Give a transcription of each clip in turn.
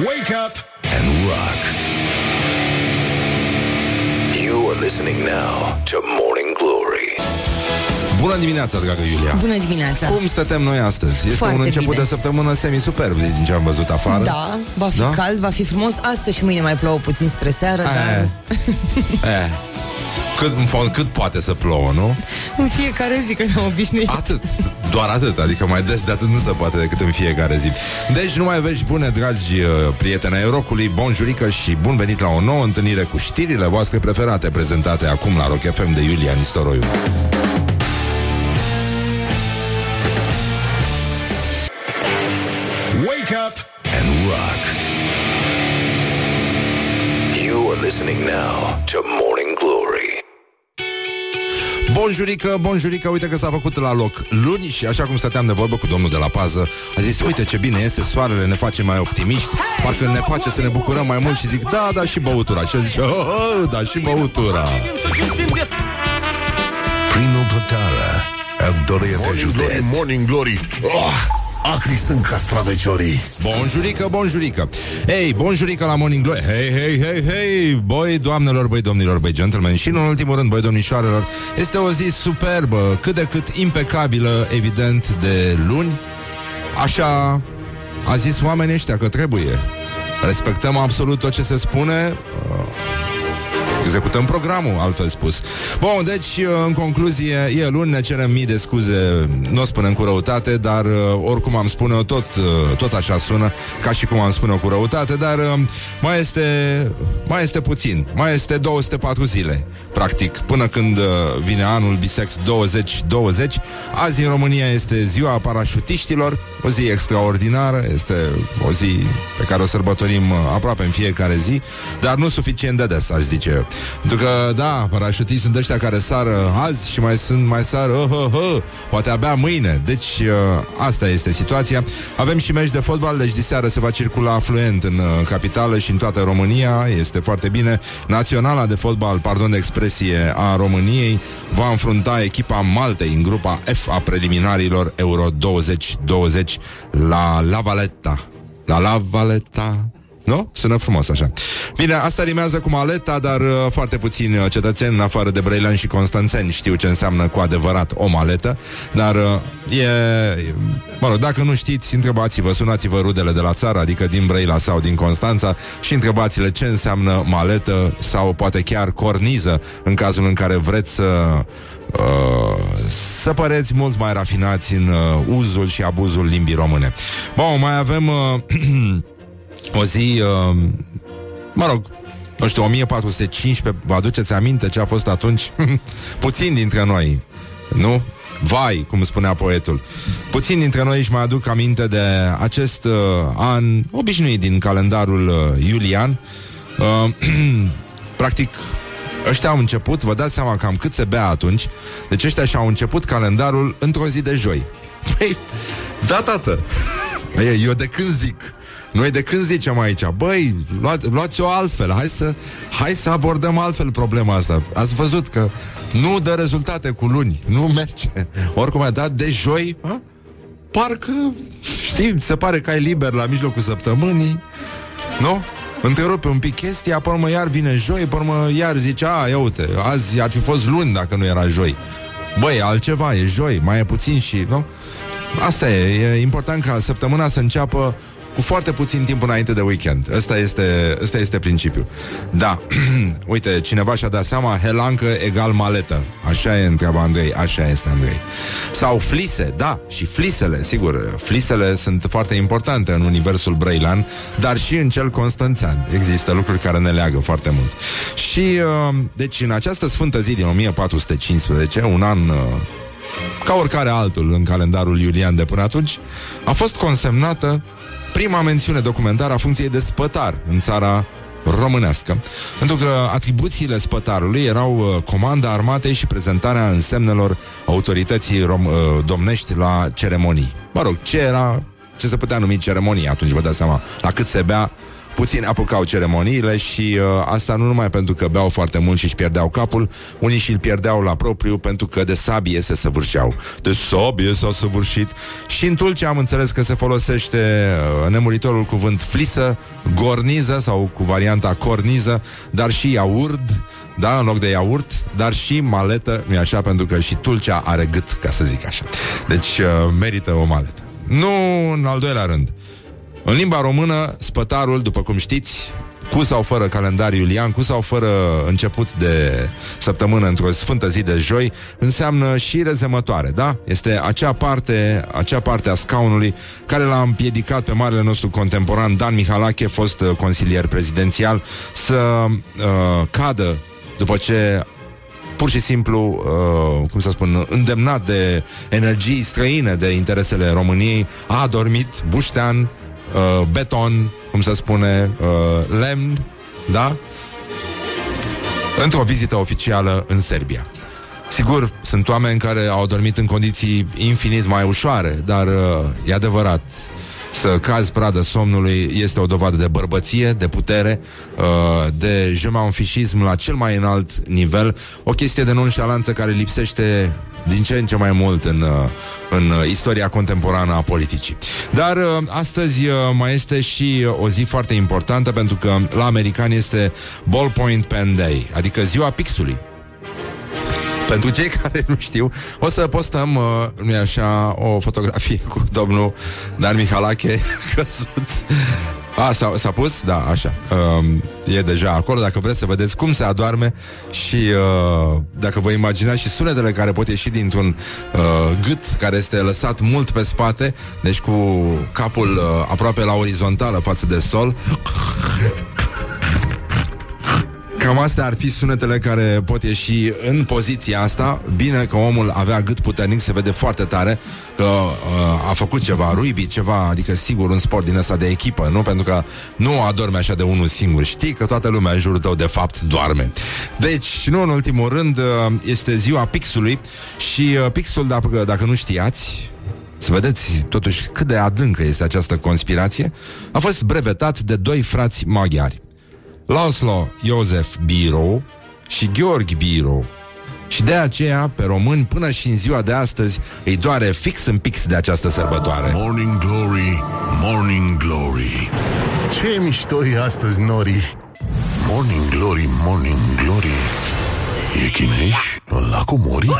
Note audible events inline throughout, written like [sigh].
Wake up and rock. You are listening now to Morning Glory. Bună dimineața, dragă Iulia! Bună dimineața! Cum stătem noi astăzi? Este Foarte un început bine. de săptămână semi-superb din ce am văzut afară. Da, va fi Da? cald, va fi frumos Astăzi și mâine mai plouă puțin spre seară Dar [laughs] Eh. Cât, în fond, cât poate să plouă, nu? în fiecare zi că ne-am obișnuit Atât, doar atât, adică mai des de atât nu se poate decât în fiecare zi. Deci numai vești bune, dragi uh, prieteni ai rocului, bonjurică și bun venit la o nouă întâlnire cu știrile voastre preferate prezentate acum la Rock FM de Iulia Nistoroiu. Wake up and rock. You are listening now to Morning Glory. Bonjurică, bonjurică, uite că s-a făcut la loc luni și așa cum stăteam de vorbă cu domnul de la pază, a zis, uite ce bine este, soarele ne face mai optimiști, parcă ne face să ne bucurăm mai mult și zic, da, da, și băutura. Și el zice, oh, oh, da, și băutura. Primo Plătară, al doilea de Morning glory, județ. morning glory oh, Acri sunt castraveciorii. Bonjurică, bonjurică. Ei, bonjurică la Morning Glory. Hei, hei, hei, hei. Băi, doamnelor, băi, domnilor, băi, gentlemen. Și în ultimul rând, băi, domnișoarelor Este o zi superbă, cât de cât impecabilă Evident, de luni. Așa a zis oamenii ăștia că trebuie. Respectăm absolut tot ce se spune Executăm programul, altfel spus. Bun, deci, în concluzie E luni, ne cerem mii de scuze. Nu o spunem cu răutate, dar uh, Oricum am spune tot, uh, tot așa sună Ca și cum am spune cu răutate Dar uh, mai este Mai este puțin, mai este 204 zile Practic, până când uh, Vine anul Bisex 2020 Azi în România este ziua parașutiștilor O zi extraordinară Este o zi pe care o sărbătorim uh, Aproape în fiecare zi Dar nu suficient de des, aș zice eu. Pentru că, da, parașutiști sunt ăștia care sară azi și mai sunt, mai sară, uh, uh, uh, poate abia mâine. Deci, uh, asta este situația. Avem și meci de fotbal, deci diseară se va circula afluent în uh, capitală și în toată România. Este foarte bine. Naționala de fotbal, pardon de expresie, a României va înfrunta echipa Maltei în grupa F a preliminarilor Euro 2020 la La Valetta. La La Valetta. Nu? Sună frumos așa. Bine, asta rimează cu maleta, dar uh, foarte puțini uh, cetățeni, în afară de Brăilean și Constanțeni, știu ce înseamnă cu adevărat o maletă, dar uh, e... Mă rog, dacă nu știți, întrebați-vă, sunați-vă rudele de la țară, adică din Brăila sau din Constanța și întrebați-le ce înseamnă maletă sau poate chiar corniză, în cazul în care vreți să... Uh, să păreți mult mai rafinați în uh, uzul și abuzul limbii române. Bun, mai avem... Uh, [clears throat] o zi, uh, mă rog, nu știu, 1415, vă aduceți aminte ce a fost atunci? [laughs] Puțin dintre noi, nu? Vai, cum spunea poetul. Puțin dintre noi își mai aduc aminte de acest uh, an obișnuit din calendarul uh, iulian. Uh, [clears throat] practic, ăștia au început, vă dați seama cam cât se bea atunci, deci ăștia și-au început calendarul într-o zi de joi. [laughs] Păi, da, tată. Păi, [laughs] Eu de când zic noi de când zicem aici, băi, lua, luați-o altfel, hai să, hai să abordăm altfel problema asta. Ați văzut că nu dă rezultate cu luni, nu [laughs] merge. Oricum a dat de joi, a? parcă, știi, se pare că ai liber la mijlocul săptămânii, nu? Întrerupe un pic chestia, pe urmă iar vine joi, pe urmă iar zice, a, ia uite, azi ar fi fost luni dacă nu era joi. Băi, altceva, e joi, mai e puțin și, nu? Asta e, e important ca săptămâna să înceapă cu foarte puțin timp înainte de weekend. Ăsta este, ăsta este principiul. Da, [clears throat] uite, cineva și-a dat seama, helancă egal maletă. Așa e întreaba Andrei, așa este Andrei. Sau flise, da, și flisele, sigur, flisele sunt foarte importante în universul brăilan, dar și în cel constanțean. Există lucruri care ne leagă foarte mult. Și, uh, deci, în această sfântă zi din 1415, un an... Uh, ca oricare altul în calendarul iulian de până atunci, a fost consemnată prima mențiune documentară a funcției de spătar în țara românească, pentru că atribuțiile spătarului erau uh, comanda armatei și prezentarea însemnelor autorității rom- uh, domnești la ceremonii. Mă rog, ce era, ce se putea numi ceremonie atunci, vă dați seama, la cât se bea, puțin apucau ceremoniile și uh, asta nu numai pentru că beau foarte mult și își pierdeau capul, unii și îl pierdeau la propriu pentru că de sabie se săvârșeau. De sabie s-au săvârșit și în Tulcea am înțeles că se folosește uh, nemuritorul cuvânt flisă, gorniză sau cu varianta corniză, dar și iaurd, da, în loc de iaurt, dar și maletă, nu așa, pentru că și Tulcea are gât, ca să zic așa. Deci uh, merită o maletă. Nu în al doilea rând. În limba română, spătarul, după cum știți, cu sau fără calendar iulian, cu sau fără început de săptămână într-o sfântă zi de joi, înseamnă și rezemătoare, da? Este acea parte, acea parte a scaunului care l-a împiedicat pe marele nostru contemporan Dan Mihalache, fost uh, consilier prezidențial, să uh, cadă după ce pur și simplu, uh, cum să spun, îndemnat de energii străine de interesele României, a dormit buștean, uh, beton, cum se spune, uh, lemn, da? Într-o vizită oficială în Serbia. Sigur, sunt oameni care au dormit în condiții infinit mai ușoare, dar uh, e adevărat, să cazi pradă somnului este o dovadă de bărbăție, de putere, uh, de jemanfișism la cel mai înalt nivel, o chestie de nonșalanță care lipsește din ce în ce mai mult în, uh, în istoria contemporană a politicii. Dar uh, astăzi mai este și o zi foarte importantă pentru că la americani este Ballpoint Pen Day, adică ziua pixului. Pentru cei [laughs] care nu știu, o să postăm, uh, nu așa, o fotografie cu domnul Dan Mihalache [laughs] căzut. A, s-a, s-a pus? Da, așa. Um, e deja acolo, dacă vreți să vedeți cum se adorme și uh, dacă vă imaginați și sunetele care pot ieși dintr-un uh, gât care este lăsat mult pe spate, deci cu capul uh, aproape la orizontală față de sol. Cam astea ar fi sunetele care pot ieși în poziția asta. Bine că omul avea gât puternic, se vede foarte tare că uh, a făcut ceva, ruibi, ceva, adică sigur un sport din ăsta de echipă, nu? Pentru că nu adorme așa de unul singur. Știi că toată lumea în jurul tău de fapt doarme. Deci, nu în ultimul rând, uh, este ziua pixului și uh, pixul, dacă, dacă nu știați, să vedeți totuși cât de adâncă este această conspirație, a fost brevetat de doi frați maghiari. Laszlo Iosef Biro și Gheorghe Biro. Și de aceea, pe români, până și în ziua de astăzi, îi doare fix în pix de această sărbătoare. Morning Glory, Morning Glory Ce mișto e astăzi, Nori Morning Glory, Morning Glory E chineș la comori? [laughs]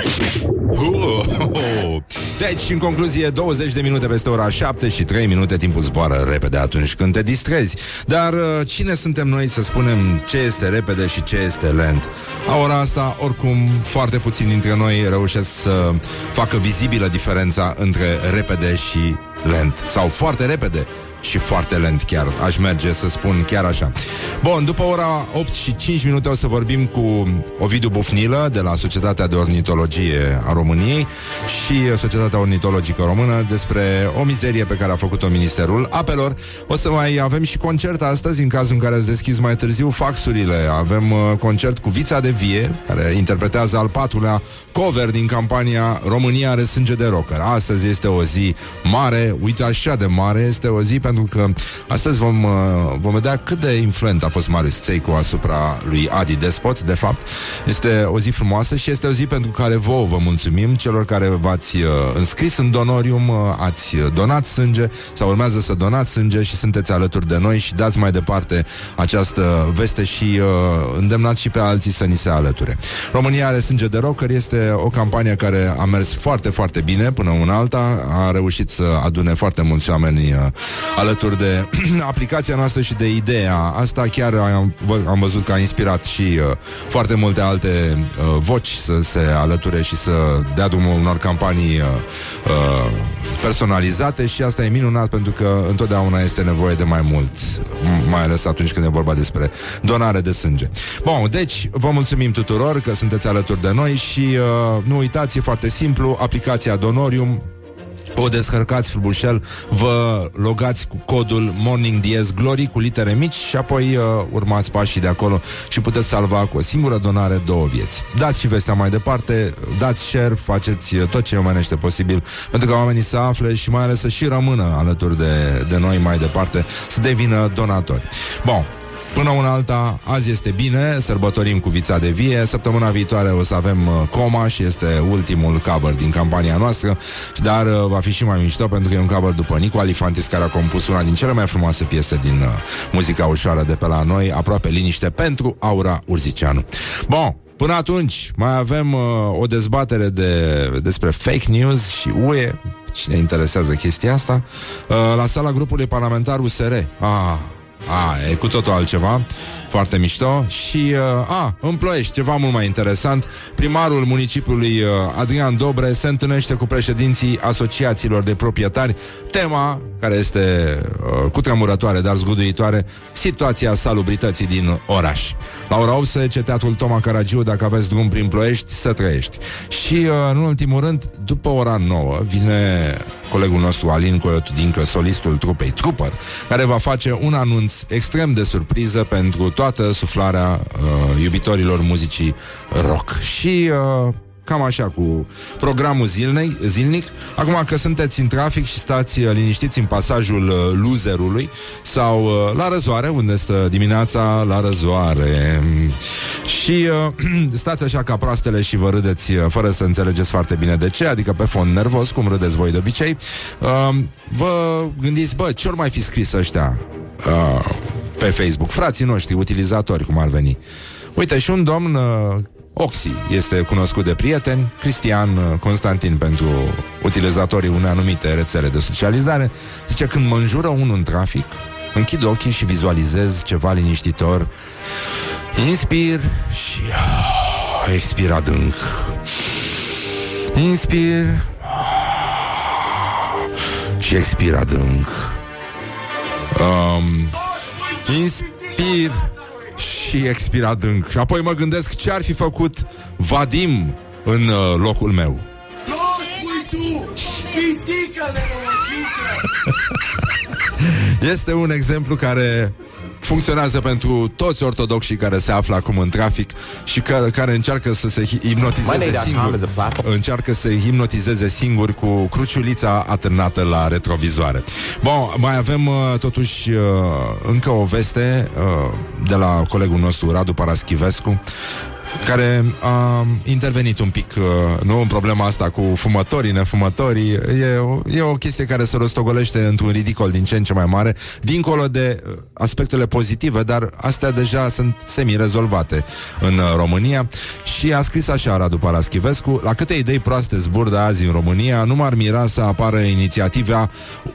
Deci, în concluzie, 20 de minute peste ora 7 și 3 minute timpul zboară repede atunci când te distrezi. Dar uh, cine suntem noi să spunem ce este repede și ce este lent? La ora asta, oricum, foarte puțini dintre noi reușesc să facă vizibilă diferența între repede și lent. Sau foarte repede și foarte lent chiar, aș merge să spun chiar așa. Bun, după ora 8 și 5 minute o să vorbim cu Ovidiu Bufnilă de la Societatea de Ornitologie a României și Societatea Ornitologică Română despre o mizerie pe care a făcut-o Ministerul Apelor. O să mai avem și concert astăzi, în cazul în care ați deschis mai târziu faxurile. Avem uh, concert cu Vița de Vie, care interpretează al patrulea cover din campania România are sânge de rocker. Astăzi este o zi mare, uite așa de mare, este o zi pentru pentru că astăzi vom, uh, vom vedea cât de influent a fost Marius Țeicu asupra lui Adi Despot, de fapt. Este o zi frumoasă și este o zi pentru care vouă vă mulțumim, celor care v-ați uh, înscris în donorium, uh, ați donat sânge sau urmează să donați sânge și sunteți alături de noi și dați mai departe această veste și uh, îndemnați și pe alții să ni se alăture. România are sânge de rocker este o campanie care a mers foarte, foarte bine până una alta, a reușit să adune foarte mulți oameni uh, alături de [clears throat] aplicația noastră și de ideea asta. Chiar am, am văzut că a inspirat și uh, foarte multe alte uh, voci să se alăture și să dea drumul unor campanii uh, uh, personalizate și asta e minunat pentru că întotdeauna este nevoie de mai mult, mai ales atunci când e vorba despre donare de sânge. Bun, deci vă mulțumim tuturor că sunteți alături de noi și uh, nu uitați, e foarte simplu, aplicația Donorium o descărcați frumușel, vă logați cu codul Morning Diez Glory cu litere mici și apoi uh, urmați pașii de acolo și puteți salva cu o singură donare două vieți. Dați și vestea mai departe, dați share, faceți uh, tot ce omenește posibil pentru că oamenii să afle și mai ales să și rămână alături de, de noi mai departe, să devină donatori. Bun, Până una alta, azi este bine, sărbătorim cu vița de vie, săptămâna viitoare o să avem uh, Coma și este ultimul cover din campania noastră, dar uh, va fi și mai mișto pentru că e un cover după Nico Alifantis care a compus una din cele mai frumoase piese din uh, muzica ușoară de pe la noi, aproape liniște pentru Aura Urziceanu. Bun, Până atunci, mai avem uh, o dezbatere de, despre fake news și UE. Cine interesează chestia asta? Uh, la sala grupului parlamentar USR. Ah, a, e cu totul altceva foarte mișto și, uh, a, în Ploiești, ceva mult mai interesant, primarul municipiului uh, Adrian Dobre se întâlnește cu președinții asociațiilor de proprietari, tema care este uh, cutremurătoare, dar zguduitoare, situația salubrității din oraș. La ora 18, Teatrul Toma Caragiu, dacă aveți drum prin Ploiești, să trăiești. Și, uh, în ultimul rând, după ora 9, vine colegul nostru Alin Coiotudincă, solistul trupei Trooper, care va face un anunț extrem de surpriză pentru toată suflarea uh, iubitorilor muzicii rock. Și uh, cam așa cu programul zilnic, zilnic. Acum că sunteți în trafic și stați uh, liniștiți în pasajul uh, loserului sau uh, la răzoare, unde stă dimineața la răzoare. Și uh, [clears throat] stați așa ca proastele și vă râdeți uh, fără să înțelegeți foarte bine de ce, adică pe fond nervos, cum râdeți voi de obicei. Uh, vă gândiți, bă, ce ori mai fi scris ăștia uh, pe Facebook? Frații noștri, utilizatori, cum ar veni. Uite, și un domn uh, Oxy este cunoscut de prieteni, Cristian uh, Constantin pentru utilizatorii unei anumite rețele de socializare, zice când mă înjură unul în trafic, închid ochii și vizualizez ceva liniștitor, inspir și ah, expir adânc. Inspir și expir adânc. Um, inspir și expir adânc. Și apoi mă gândesc ce ar fi făcut Vadim în uh, locul meu. [laughs] Este un exemplu care funcționează pentru toți ortodoxii care se află acum în trafic și care, care încearcă să se hipnotizeze singur, încearcă să se hipnotizeze singur cu cruciulița atârnată la retrovizoare. Bun, mai avem uh, totuși uh, încă o veste uh, de la colegul nostru Radu Paraschivescu care a intervenit un pic uh, nu în problema asta cu fumătorii, nefumătorii. E o, e o chestie care se rostogolește într-un ridicol din ce în ce mai mare, dincolo de uh, aspectele pozitive, dar astea deja sunt semi-rezolvate în uh, România. Și a scris așa Radu Paraschivescu, la câte idei proaste zburdă azi în România, nu m-ar mira să apară inițiativa,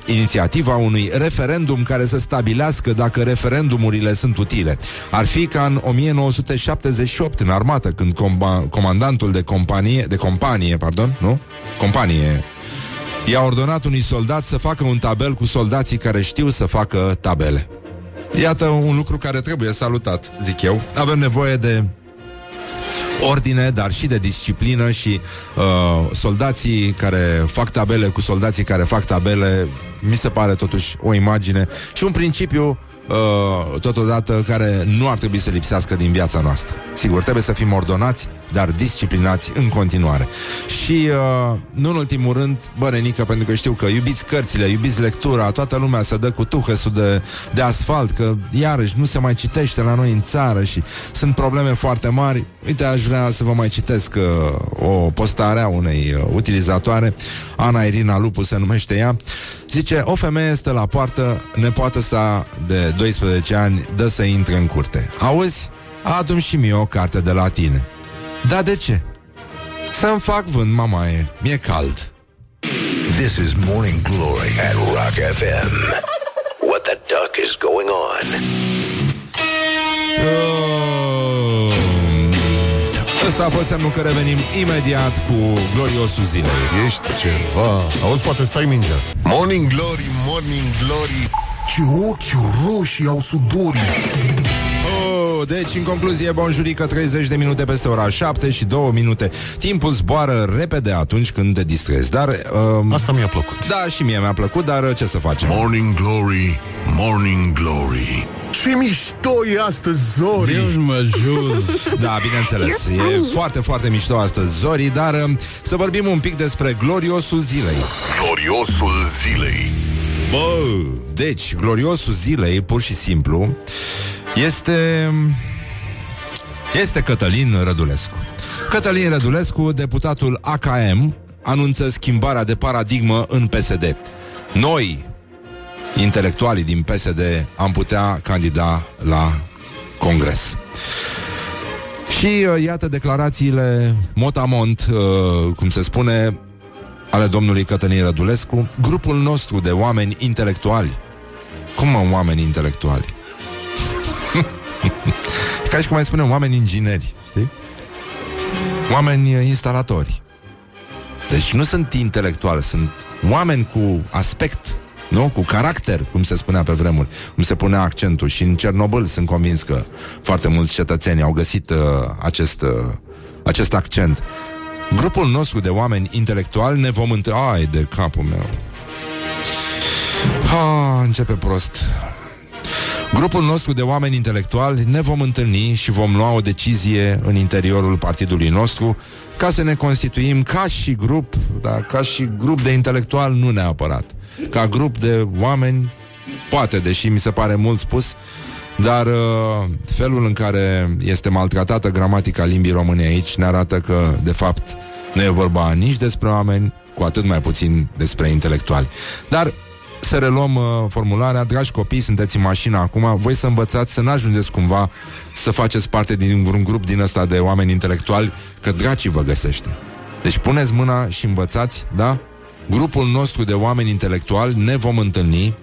inițiativa unui referendum care să stabilească dacă referendumurile sunt utile. Ar fi ca în 1978 în armată, când comba- comandantul de companie, de companie, pardon, nu? Companie i-a ordonat unui soldat să facă un tabel cu soldații care știu să facă tabele. Iată un lucru care trebuie salutat, zic eu. Avem nevoie de ordine, dar și de disciplină și uh, soldații care fac tabele cu soldații care fac tabele, mi se pare totuși o imagine și un principiu uh, totodată care nu ar trebui să lipsească din viața noastră. Sigur, trebuie să fim ordonați, dar disciplinați în continuare. Și, uh, nu în ultimul rând, bă, Renică, pentru că știu că iubiți cărțile, iubiți lectura, toată lumea se dă cu tuhesul de, de asfalt, că iarăși nu se mai citește la noi în țară și sunt probleme foarte mari. Uite, aș vrea să vă mai citesc uh, o postare a unei uh, utilizatoare, Ana Irina Lupu se numește ea, zice, o femeie stă la poartă, nepoată sa de 12 ani dă să intre în curte. Auzi? Adu-mi și mie o carte de la tine. Da, de ce? Să-mi fac vânt, mamaie. Mi-e cald. This is Morning Glory at Rock FM. What the duck is going on? Oh. Ăsta a fost semnul că revenim imediat cu gloriosul zilei. Ești ceva Auzi, poate stai mingea Morning Glory, Morning Glory Ce ochi roșii au sudorii Oh, Deci, în concluzie, bonjurică, 30 de minute peste ora 7 și 2 minute. Timpul zboară repede atunci când te distrezi. Dar... Um, Asta mi-a plăcut. Da, și mie mi-a plăcut, dar ce să facem? Morning Glory, Morning Glory. Ce mișto e astăzi, Zori! Deus mă jur. [laughs] Da, bineînțeles. E foarte, foarte mișto astăzi, Zori, dar um, să vorbim un pic despre gloriosul zilei. Gloriosul zilei. Bă, deci, gloriosul zilei, pur și simplu, este... Este Cătălin Rădulescu. Cătălin Rădulescu, deputatul AKM, anunță schimbarea de paradigmă în PSD. Noi, intelectualii din PSD, am putea candida la Congres. Și uh, iată declarațiile motamont, uh, cum se spune, ale domnului Cătălin Rădulescu, grupul nostru de oameni intelectuali. Cum mă, oameni intelectuali? [laughs] Ca și cum mai spunem oameni ingineri, știi? Oameni uh, instalatori. Deci nu sunt intelectuali, sunt oameni cu aspect, nu? Cu caracter, cum se spunea pe vremuri, cum se punea accentul. Și în Cernobâl sunt convins că foarte mulți cetățeni au găsit uh, acest, uh, acest accent. Grupul nostru de oameni intelectuali ne vom întâlni... Ai de capul meu. Ha, începe prost. Grupul nostru de oameni intelectuali ne vom întâlni și vom lua o decizie în interiorul partidului nostru ca să ne constituim ca și grup, da, ca și grup de intelectual, nu neapărat. Ca grup de oameni, poate, deși mi se pare mult spus, dar uh, felul în care este maltratată gramatica limbii române aici ne arată că, de fapt, nu e vorba nici despre oameni, cu atât mai puțin despre intelectuali. Dar să reluăm uh, formularea. Dragi copii, sunteți în mașină acum, voi să învățați să n-ajungeți cumva să faceți parte din un grup din ăsta de oameni intelectuali, că dracii vă găsește. Deci puneți mâna și învățați, da? Grupul nostru de oameni intelectuali ne vom întâlni.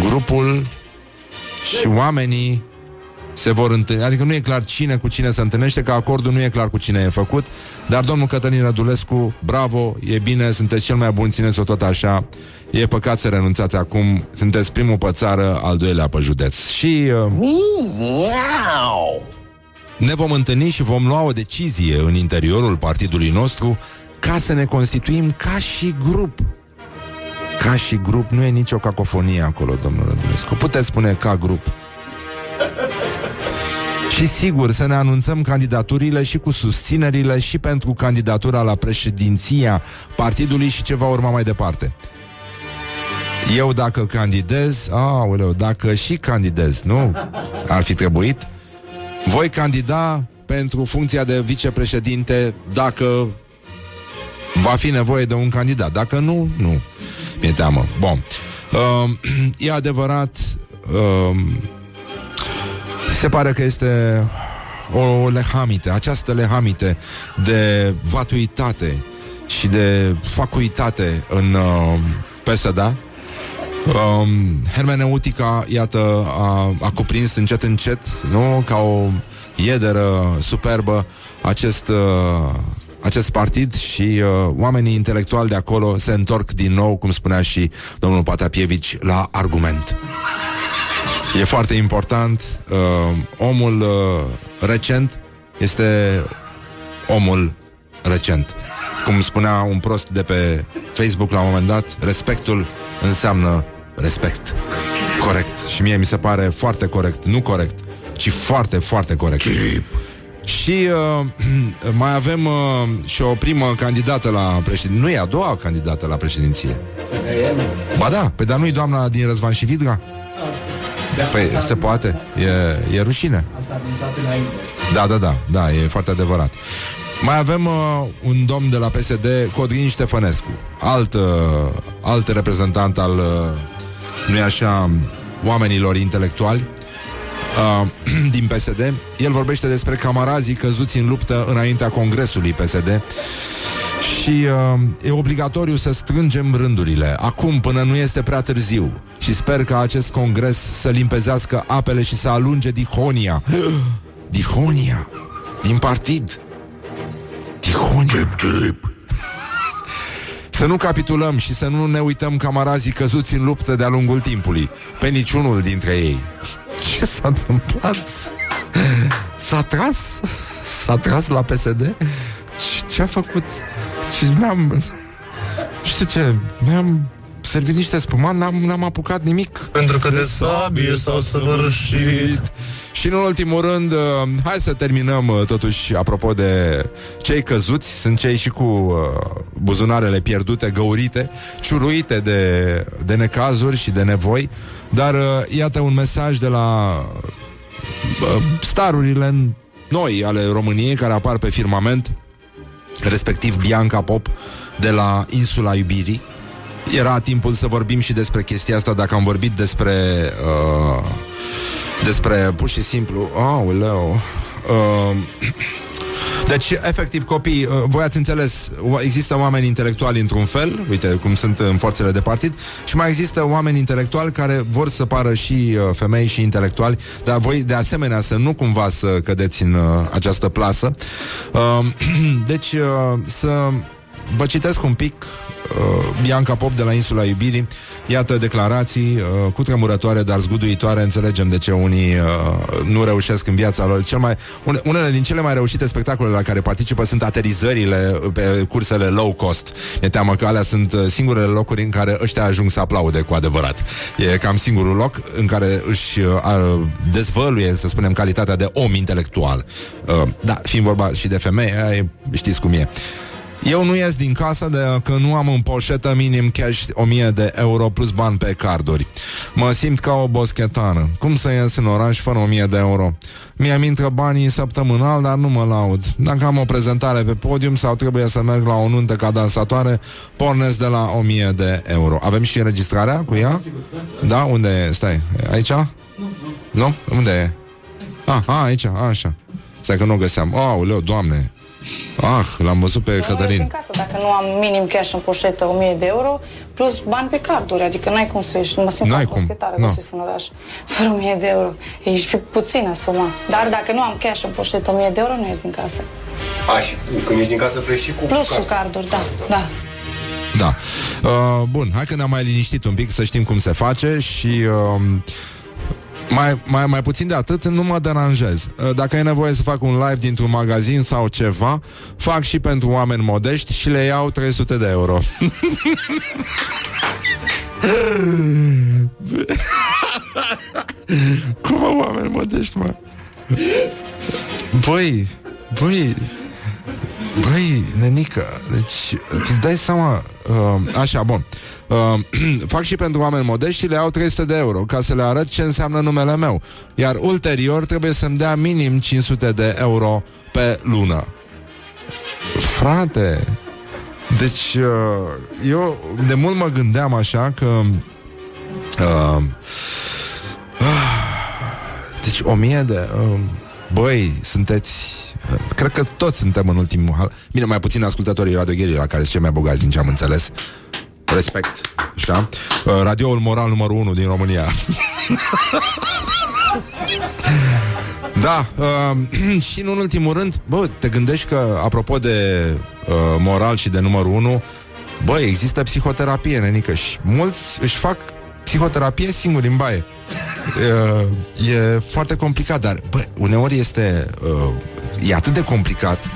Grupul și oamenii se vor întâlni. Adică nu e clar cine cu cine se întâlnește, că acordul nu e clar cu cine e făcut, dar domnul Cătălin Rădulescu, bravo, e bine, sunteți cel mai bun, țineți-o tot așa. E păcat să renunțați acum, sunteți primul pe țară, al doilea pe județ. Și uh, ne vom întâlni și vom lua o decizie în interiorul partidului nostru ca să ne constituim ca și grup. Ca și grup, nu e nicio cacofonie acolo, domnul Rădulescu. Puteți spune ca grup. Și sigur, să ne anunțăm candidaturile și cu susținerile și pentru candidatura la președinția partidului și ce va urma mai departe. Eu dacă candidez, aoleu, dacă și candidez, nu? Ar fi trebuit? Voi candida pentru funcția de vicepreședinte dacă va fi nevoie de un candidat. Dacă nu, nu. Mi-e teamă. Bun. Uh, [clears throat] e adevărat, uh, se pare că este o lehamite, această lehamite de vatuitate și de facuitate în uh, PSD. Um, hermeneutica, iată, a, a cuprins încet încet, nu? Ca o iederă superbă acest, uh, acest partid și uh, oamenii intelectuali de acolo se întorc din nou, cum spunea și domnul Patapievici, la argument. E foarte important. Uh, omul uh, recent este omul recent. Cum spunea un prost de pe Facebook la un moment dat, respectul înseamnă respect. Corect. Și mie mi se pare foarte corect. Nu corect, ci foarte, foarte corect. Și uh, [clears throat] mai avem uh, și o primă candidată la președinție. Nu e a doua candidată la președinție. Ba da, pe dar nu-i doamna din Răzvan și Vidra? Păi se poate, e, e rușine. Asta anunțat înainte. Da, da, da, da, e foarte adevărat. Mai avem uh, un domn de la PSD Codrin Ștefănescu Alt, uh, alt reprezentant al uh, Nu-i așa Oamenilor intelectuali uh, [clears throat] Din PSD El vorbește despre camarazii căzuți în luptă Înaintea congresului PSD și uh, e obligatoriu să strângem rândurile. Acum până nu este prea târziu. Și sper că acest congres să limpezească apele și să alunge Dihonia. [gasps] Dihonia? Din partid? Dihonia? Să nu capitulăm și să nu ne uităm camarazii căzuți în luptă de-a lungul timpului. Pe niciunul dintre ei Ce s-a întâmplat? s-a tras, s-a tras la PSD. Ce, ce a făcut? Și mi-am, nu știu ce, mi-am servit niște spumant, n-am, n-am apucat nimic. Pentru că de sabie s-au săvârșit. Și în ultimul rând, uh, hai să terminăm uh, totuși, apropo de cei căzuți, sunt cei și cu uh, buzunarele pierdute, găurite, ciuruite de, de necazuri și de nevoi, dar uh, iată un mesaj de la uh, starurile noi ale României care apar pe firmament, respectiv Bianca Pop de la Insula Iubirii. Era timpul să vorbim și despre chestia asta dacă am vorbit despre uh, despre pur și simplu, aoleu, uh, deci, efectiv, copii, uh, voi ați înțeles, o- există oameni intelectuali într-un fel, uite cum sunt în forțele de partid, și mai există oameni intelectuali care vor să pară și uh, femei și intelectuali, dar voi, de asemenea, să nu cumva să cădeți în uh, această plasă. Uh, [clears throat] deci, uh, să vă citesc un pic uh, Bianca Pop de la Insula Iubirii. Iată declarații uh, cu tremurătoare Dar zguduitoare. Înțelegem de ce unii uh, nu reușesc în viața lor. Cel mai, une, Unele din cele mai reușite spectacole La care participă sunt aterizările Pe cursele low cost. Mi-e teamă că alea sunt uh, singurele locuri În care ăștia ajung să aplaude cu adevărat. E cam singurul loc în care își uh, a- dezvăluie Să spunem calitatea de om intelectual. Uh, Da, fiind vorba și de femei aia e- Știți cum e eu nu ies din casă de că nu am în poșetă minim cash 1000 de euro plus bani pe carduri. Mă simt ca o boschetană. Cum să ies în oraș fără 1000 de euro? Mi-am intră banii săptămânal, dar nu mă laud. Dacă am o prezentare pe podium sau trebuie să merg la o nuntă ca dansatoare, pornesc de la 1000 de euro. Avem și înregistrarea cu ea? Da? Unde e? Stai. Aici? Nu? Unde e? Ah, a, aici, a, așa. Stai că nu o găseam. Aoleu, doamne. Ah, l-am văzut pe Nu ies Cătălin. din casă dacă nu am minim cash în poșetă 1000 de euro plus bani pe carduri, adică n-ai cum să ieși, mă simt N-ai ca cum, boschetare nu. găsesc în oraș fără 1000 de euro. E și puțină sumă. Dar dacă nu am cash în poșetă 1000 de euro, nu ies din casă. A, și când ești din casă pleci și cu Plus cu card. carduri, da, da. Da. Uh, bun, hai că ne-am mai liniștit un pic să știm cum se face și uh, mai, mai, mai puțin de atât, nu mă deranjez. Uh, Dacă ai nevoie să fac un live dintr-un magazin sau ceva, fac și pentru oameni modești și le iau 300 de euro. [laughs] Cum mă, oameni modești, mă? Băi, băi, Băi, nenică, deci îți dai seama uh, Așa, bun. Uh, [clears throat] Fac și pentru oameni modești și le iau 300 de euro Ca să le arăt ce înseamnă numele meu. Iar ulterior trebuie să-mi dea minim 500 de euro pe lună. Frate Deci uh, Eu de mult mă gândeam așa că uh, [sighs] Deci o mie de... Uh, băi, sunteți... uh, Cred că toți suntem în ultimul hal. Bine, mai puțin ascultătorii radiogherii la care sunt cei mai bogați din ce am înțeles. Respect. Așa? Uh, radioul moral numărul 1 din România. [laughs] Da, uh, [clears throat] și în ultimul rând, bă, te gândești că, apropo de uh, moral și de numărul 1, bă, există psihoterapie, nenică, și mulți își fac psihoterapie singuri în baie. Uh, e foarte complicat, dar, bă, uneori este, uh, e atât de complicat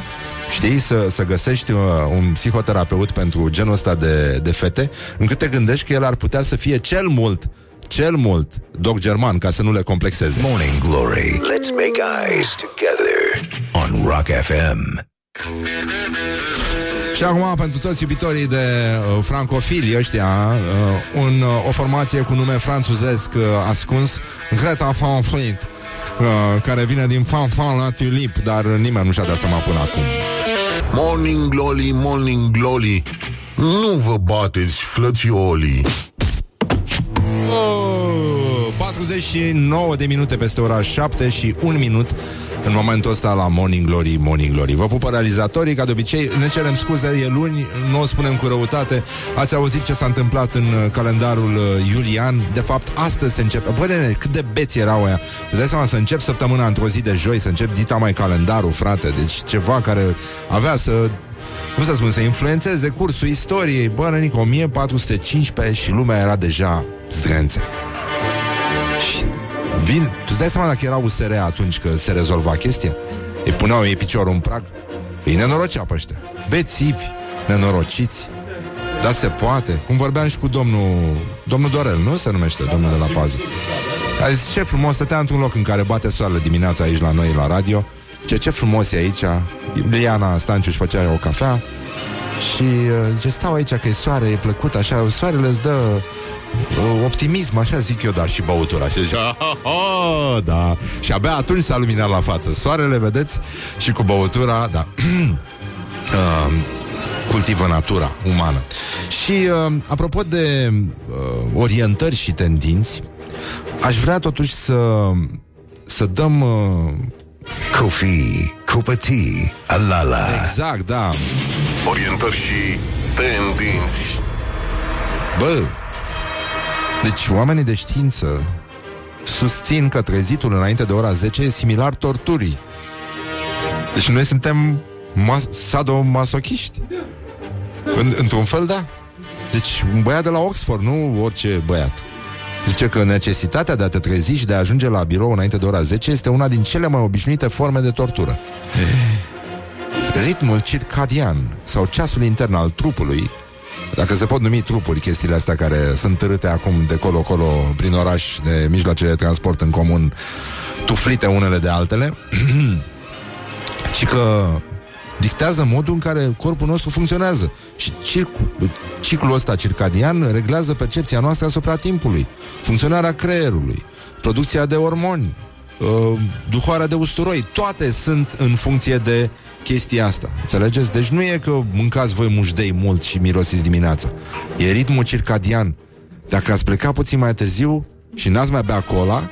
Știi, să, să găsești uh, un psihoterapeut pentru genul ăsta de, de fete, încât te gândești că el ar putea să fie cel mult, cel mult, doc german, ca să nu le complexeze. Morning Glory. Let's make eyes together on Rock FM. Și acum, pentru toți iubitorii de uh, francofili ăștia, uh, un, uh, o formație cu nume franțuzesc uh, ascuns, Greta Van Fleet, uh, care vine din Fanfan la Tulip, dar nimeni nu și-a dat seama până acum. Morning glory, morning glory Nu vă bateți, flățiolii Oh, 49 de minute peste ora 7 și 1 minut în momentul ăsta la Morning Glory, Morning Glory. Vă pupă realizatorii, ca de obicei, ne cerem scuze, e luni, nu o spunem cu răutate. Ați auzit ce s-a întâmplat în uh, calendarul uh, Iulian? De fapt, astăzi se începe. Bă, nene, cât de beți erau aia. Îți dai seama să încep săptămâna într-o zi de joi, să încep dita mai calendarul, frate. Deci ceva care avea să cum să spun, să influențeze cursul istoriei. Bă, nenic, 1415 și lumea era deja zdrențe. Și Vin, tu îți dai seama dacă era USR atunci că se rezolva chestia? Îi puneau ei piciorul în prag? Îi nenorocea pe ăștia. Bețivi, nenorociți. Dar se poate. Cum vorbeam și cu domnul Domnul Dorel, nu se numește domnul de la pază A zis, ce frumos, stătea într-un loc în care bate soarele dimineața aici la noi la radio Ce, ce frumos e aici Liana Stanciuș își făcea o cafea Și uh, zice, stau aici că e soare, e plăcut așa Soarele îți dă uh, optimism, așa zic eu, da, și băutura Și zice, "Ah, ah, da Și abia atunci s-a luminat la față Soarele, vedeți, și cu băutura, da [clears throat] uh, cultivă natura umană. Și uh, apropo de uh, orientări și tendinți, aș vrea totuși să să dăm uh, Kofi, Cupătii, Alala. exact, da. Orientări și tendinți. Bă, deci oamenii de știință susțin că trezitul înainte de ora 10 e similar torturii. Deci noi suntem mas- sadomasochiști. În, într-un fel, da. Deci un băiat de la Oxford, nu orice băiat. Zice că necesitatea de a te trezi și de a ajunge la birou înainte de ora 10 este una din cele mai obișnuite forme de tortură. Ritmul circadian sau ceasul intern al trupului dacă se pot numi trupuri chestiile astea care sunt târâte acum de colo-colo prin oraș, de mijloacele de transport în comun, tuflite unele de altele, [clears throat] ci că dictează modul în care corpul nostru funcționează. Și ciclu, ciclul ăsta circadian reglează percepția noastră asupra timpului, funcționarea creierului, producția de ormoni, uh, duhoarea de usturoi, toate sunt în funcție de chestia asta. Înțelegeți? Deci nu e că mâncați voi mușdei mult și mirosiți dimineața. E ritmul circadian. Dacă ați plecat puțin mai târziu și n-ați mai bea cola,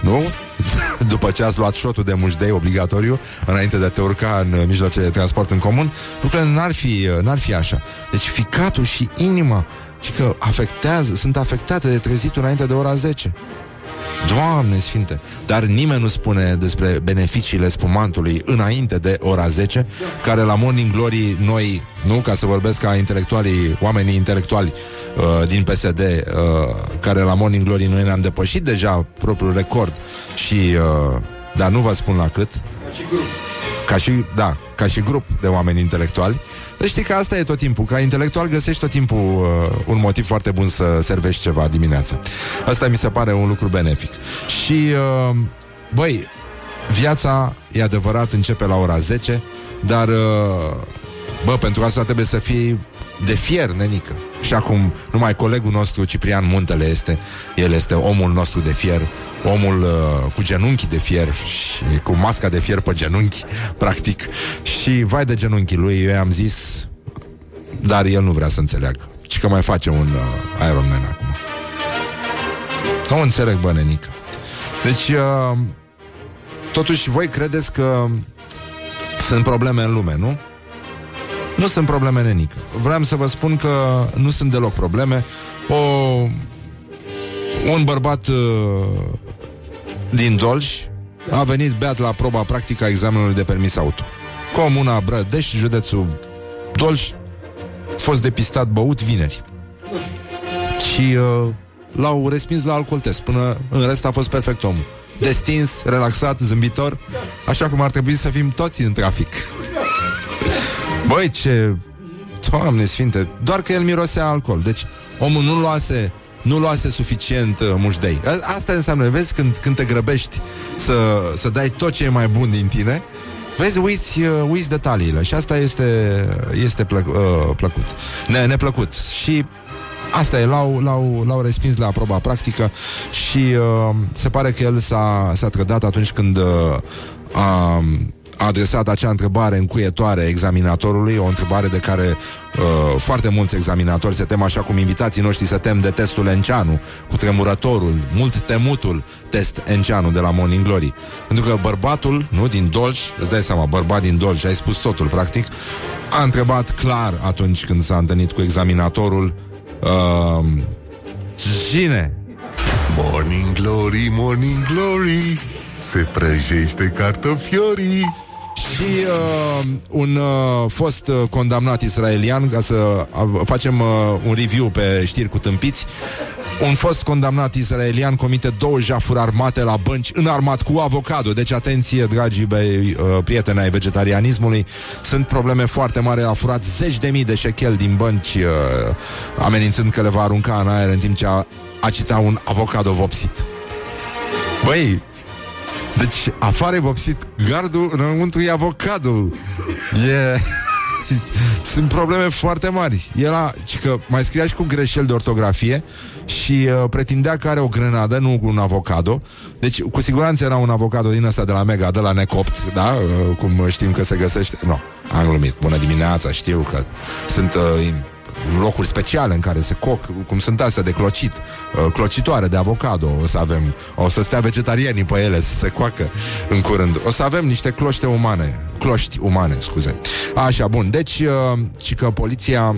nu? [laughs] După ce ați luat șotul de mușdei obligatoriu Înainte de a te urca în uh, mijloacele de transport în comun Lucrurile n-ar fi, uh, n-ar fi așa Deci ficatul și inima Și că afectează, sunt afectate de trezitul înainte de ora 10 Doamne sfinte Dar nimeni nu spune despre beneficiile spumantului Înainte de ora 10 Care la Morning Glory noi Nu ca să vorbesc ca intelectualii Oamenii intelectuali uh, din PSD uh, Care la Morning Glory noi ne-am depășit deja Propriul record Și uh, Dar nu vă spun la cât ca și, da, ca și grup de oameni intelectuali. Deci știi că asta e tot timpul. Ca intelectual găsești tot timpul uh, un motiv foarte bun să servești ceva dimineața. Asta mi se pare un lucru benefic. Și, uh, băi, viața, e adevărat, începe la ora 10, dar, uh, bă, pentru asta trebuie să fii de fier, nenică. Și acum numai colegul nostru, Ciprian Muntele, este, el este omul nostru de fier, omul uh, cu genunchi de fier și cu masca de fier pe genunchi, [laughs] practic. Și vai de genunchii lui, eu i-am zis, dar el nu vrea să înțeleagă. Și că mai face un uh, Iron Man acum. Nu înțeleg, bă, nenică. Deci, uh, totuși, voi credeți că sunt probleme în lume, nu? Nu sunt probleme nenică. Vreau să vă spun că nu sunt deloc probleme. O, un bărbat uh, din Dolj a venit beat la proba practică a examenului de permis auto. Comuna Brădeș, județul Dolj, a fost depistat băut vineri. Și uh, l-au respins la alcool test. Până în rest a fost perfect omul. Destins, relaxat, zâmbitor, așa cum ar trebui să fim toți în trafic. Băi, ce... Doamne sfinte, doar că el mirosea alcool. Deci omul nu luase nu luase suficient uh, mușdei. A- Asta înseamnă, vezi, când, când te grăbești să, să dai tot ce e mai bun din tine, vezi, uiți, uh, uiți detaliile și asta este, este plă, uh, plăcut. Ne, neplăcut. Și Asta e, l-au, l-au, l-au respins la proba practică și uh, se pare că el s-a, s-a trădat atunci când uh, a, a adresat acea întrebare încuietoare examinatorului, o întrebare de care uh, foarte mulți examinatori se tem așa cum invitații noștri se tem de testul Enceanu, cu tremurătorul, mult temutul test Enceanu de la Morning Glory. Pentru că bărbatul, nu, din Dolj, îți dai seama, bărbat din Dolj, ai spus totul, practic, a întrebat clar atunci când s-a întâlnit cu examinatorul uh, Cine? Morning Glory, Morning Glory Se prăjește cartofiorii Și uh, un uh, fost uh, condamnat israelian, ca să uh, facem uh, un review pe știri cu tâmpiți, Un fost condamnat israelian comite două jafuri armate la bănci înarmat cu avocado. Deci atenție, dragii mei, uh, prieteni ai vegetarianismului. Sunt probleme foarte mari. A furat zeci de mii de șechel din bănci, uh, amenințând că le va arunca în aer în timp ce a, a cita un avocado vopsit. Băi, deci afară e vopsit gardul, înăuntru e avocado. E... [laughs] Sunt probleme foarte mari. Era, ci că mai scria și cu greșeli de ortografie și uh, pretindea că are o grenadă, nu un avocado. Deci, cu siguranță era un avocado din ăsta de la Mega, de la necopt, da? Uh, cum știm că se găsește. Nu, no, am glumit. Bună dimineața, știu că sunt uh, locuri speciale în care se coc, cum sunt astea de clocit, uh, clocitoare de avocado, o să avem, o să stea vegetarianii pe ele să se coacă în curând. O să avem niște cloște umane, cloști umane, scuze. Așa, bun. Deci, uh, și că poliția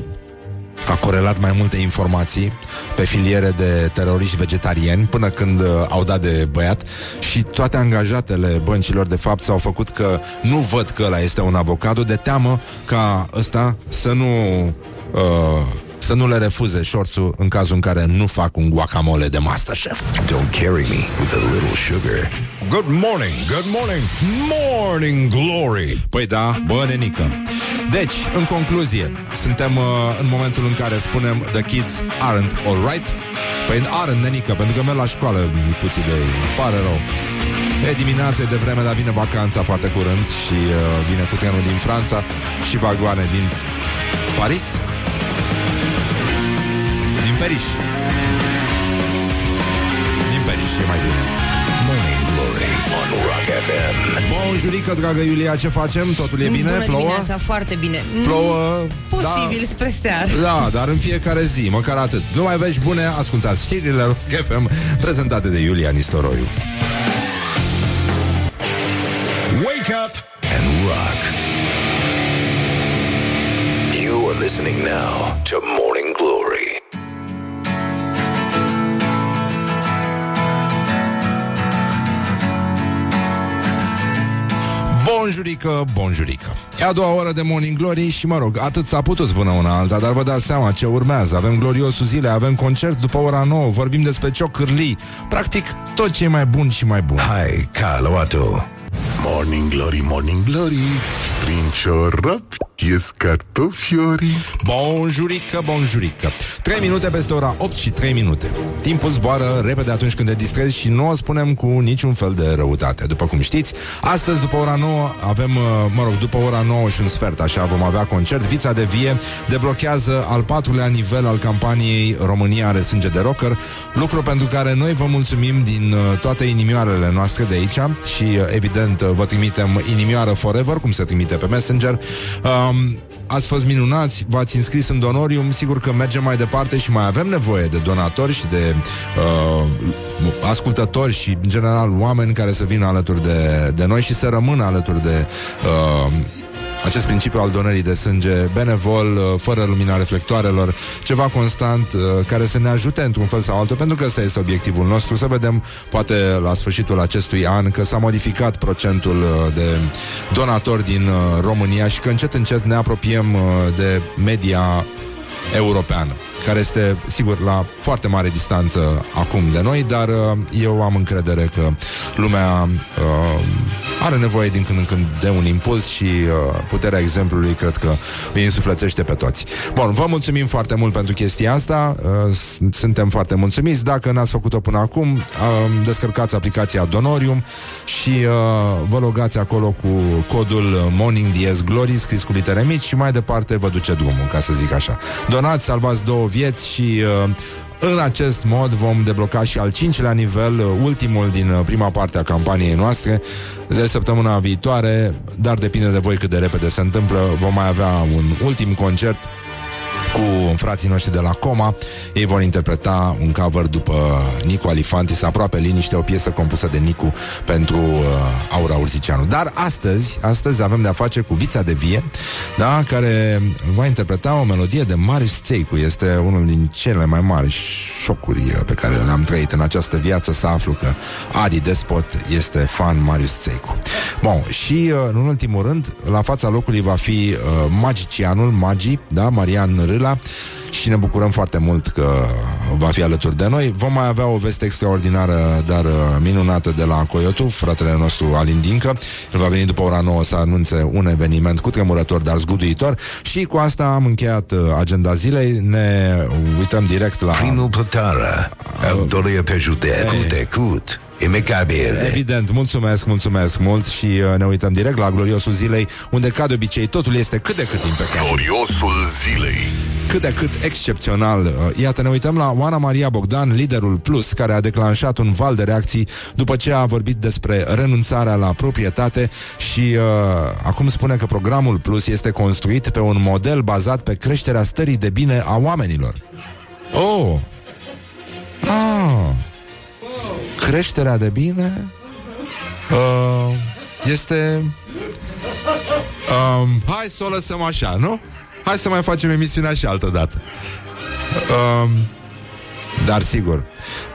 a corelat mai multe informații pe filiere de teroriști vegetariani până când uh, au dat de băiat și toate angajatele băncilor de fapt s-au făcut că nu văd că ăla este un avocado de teamă ca ăsta să nu uh, să nu le refuze șorțul în cazul în care nu fac un guacamole de Masterchef. Don't carry me with a little sugar. Good morning, good morning, morning glory. Păi da, bă, nenică. Deci, în concluzie, suntem uh, în momentul în care spunem the kids aren't alright. Păi aren't, nenică, pentru că merg la școală micuții de ei. Pare rău. E dimineața de vreme, dar vine vacanța foarte curând și uh, vine cu trenul din Franța și vagoane din Paris. Din Periș. Din Periș, e mai bine. Morning Glory on Rock FM. Bonjurică, dragă Iulia, ce facem? Totul e bine? Bună Plouă? dimineața, foarte bine. Mm, Plouă, Posibil da. spre seară. Da, dar în fiecare zi, măcar atât. Nu mai vești bune, ascultați știrile Rock FM prezentate de Iulia Nistoroiu. Wake up and rock. You are listening now to Morning Bonjurică, bonjurică. E a doua oră de Morning Glory și, mă rog, atât s-a putut până una alta, dar vă dați seama ce urmează. Avem gloriosul zile, avem concert după ora 9, vorbim despre ciocârlii. Practic, tot ce e mai bun și mai bun. Hai, Caloato. Morning Glory, Morning Glory Prin ciorap ies cartofiorii. Bonjurică, bonjurică. 3 minute peste ora 8 și 3 minute. Timpul zboară repede atunci când te distrezi Și nu o spunem cu niciun fel de răutate. După cum știți, astăzi după ora 9 Avem, uh, mă rog, după ora 9 și un sfert Așa vom avea concert. Vița de Vie deblochează al patrulea nivel Al campaniei România are sânge de rocker Lucru pentru care noi vă mulțumim Din uh, toate inimioarele noastre de aici Și uh, evident vă trimitem inimioară forever Cum se trimite pe Messenger. Um, ați fost minunați, v-ați înscris în donorium, sigur că mergem mai departe și mai avem nevoie de donatori și de uh, ascultători și, în general, oameni care să vină alături de, de noi și să rămână alături de uh, acest principiu al donării de sânge benevol, uh, fără lumina reflectoarelor, ceva constant uh, care să ne ajute într-un fel sau altul, pentru că ăsta este obiectivul nostru, să vedem poate la sfârșitul acestui an că s-a modificat procentul uh, de donatori din România și că încet încet ne apropiem de media europeană, care este, sigur, la foarte mare distanță acum de noi, dar uh, eu am încredere că lumea uh, are nevoie din când în când de un impuls și uh, puterea exemplului cred că îi însuflețește pe toți. Bun, vă mulțumim foarte mult pentru chestia asta, uh, suntem foarte mulțumiți. Dacă n-ați făcut-o până acum, uh, descărcați aplicația Donorium și uh, vă logați acolo cu codul Morning Diez Glory scris cu litere mici și mai departe vă duce drumul, ca să zic așa. Donați, salvați două vieți și uh, în acest mod vom debloca și al cincilea nivel, uh, ultimul din uh, prima parte a campaniei noastre de săptămâna viitoare, dar depinde de voi cât de repede se întâmplă. Vom mai avea un ultim concert cu frații noștri de la Coma. Ei vor interpreta un cover după Nicu Alifantis, aproape liniște, o piesă compusă de Nicu pentru uh, Aura Urzicianu. Dar astăzi, astăzi avem de-a face cu Vița de Vie, da, care va interpreta o melodie de Marius Țeicu. Este unul din cele mai mari șocuri uh, pe care le-am trăit în această viață să aflu că Adi Despot este fan Marius Țeicu. Bun, și uh, în ultimul rând, la fața locului va fi uh, magicianul, Magi, da, Marian Râla și ne bucurăm foarte mult că va fi alături de noi. Vom mai avea o veste extraordinară, dar uh, minunată de la Coyotu, fratele nostru Alin Dincă. El va veni după ora 9 să anunțe un eveniment cu tremurător, dar zguduitor. Și cu asta am încheiat uh, agenda zilei. Ne uităm direct la... Primul plătară, autorie pe județ, cu decut, imecabil. Evident, mulțumesc, mulțumesc mult și uh, ne uităm direct la gloriosul zilei, unde ca de obicei totul este cât de cât impecabil. Gloriosul zilei. Cât de cât excepțional. Uh, Iată, ne uităm la Oana Maria Bogdan, liderul Plus, care a declanșat un val de reacții după ce a vorbit despre renunțarea la proprietate și uh, acum spune că programul Plus este construit pe un model bazat pe creșterea stării de bine a oamenilor. Oh! Ah! Creșterea de bine uh, este... Um, hai să o lăsăm așa, nu? Hai să mai facem emisiunea și altă dată. Um, dar sigur.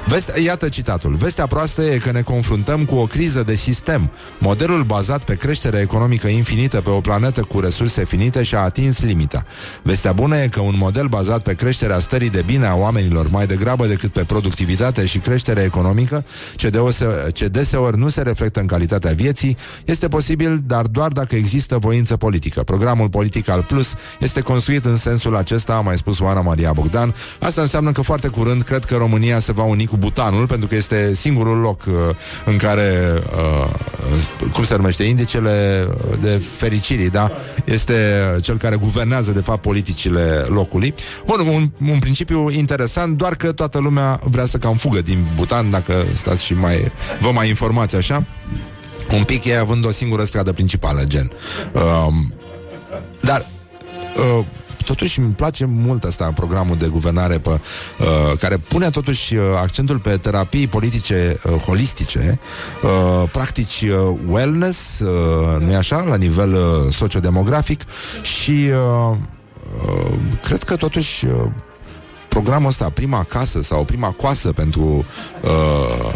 Veste, iată citatul. Vestea proastă e că ne confruntăm cu o criză de sistem. Modelul bazat pe creștere economică infinită pe o planetă cu resurse finite și-a atins limita. Vestea bună e că un model bazat pe creșterea stării de bine a oamenilor mai degrabă decât pe productivitate și creștere economică, ce, deose, ce deseori nu se reflectă în calitatea vieții, este posibil, dar doar dacă există voință politică. Programul politic al Plus este construit în sensul acesta, a mai spus Oana Maria Bogdan. Asta înseamnă că foarte curând cred că România se va uni cu Butanul, pentru că este singurul loc uh, în care, uh, cum se numește, indicele de fericirii, da? Este cel care guvernează, de fapt, politicile locului. Bun, un, un principiu interesant, doar că toată lumea vrea să cam fugă din Butan, dacă stați și mai vă mai informați așa. Un pic e având o singură stradă principală, gen. Um, dar uh, totuși îmi place mult asta programul de guvernare pe, uh, care pune totuși uh, accentul pe terapii politice uh, holistice, uh, practici uh, wellness, uh, nu-i așa, la nivel uh, sociodemografic și uh, uh, cred că totuși uh, programul ăsta, prima casă sau prima coasă pentru uh,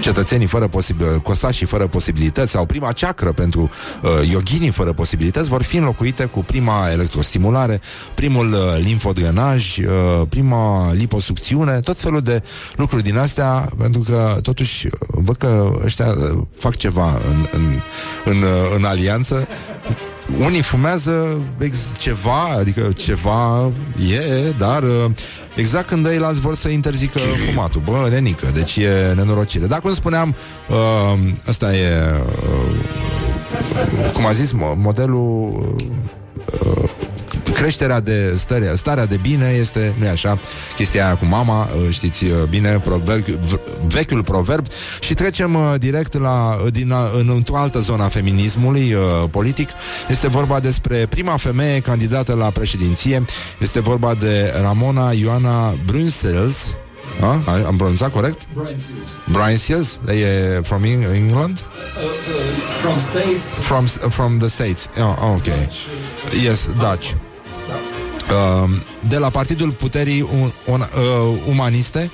cetățenii fără posibil, cosașii fără posibilități sau prima ceacră pentru uh, yoghinii fără posibilități vor fi înlocuite cu prima electrostimulare, primul uh, limfodrenaj, uh, prima liposucțiune, tot felul de lucruri din astea, pentru că totuși uh, văd că ăștia uh, fac ceva în, în, în, uh, în alianță unii fumează ex- ceva, adică ceva e, dar uh, exact când ei alți vor să interzică fumatul. Bă, nenică, deci e nenorocire. Dar cum spuneam, uh, ăsta e, uh, cum a zis, mo- modelul uh, creșterea de stare, starea de bine este, nu așa, chestia aia cu mama, uh, știți uh, bine, proverb, vechiul proverb și trecem uh, direct la, din, în, într-o altă zonă a feminismului uh, politic. Este vorba despre prima femeie candidată la președinție. Este vorba de Ramona Ioana Brunsels, a? Am pronunțat corect? Brian Seals. Brian Seals? E from Eng- England? Uh, uh, from States. From, from the States. Oh, ok. Yes, Dutch. Uh, de la Partidul Puterii un, un, uh, Umaniste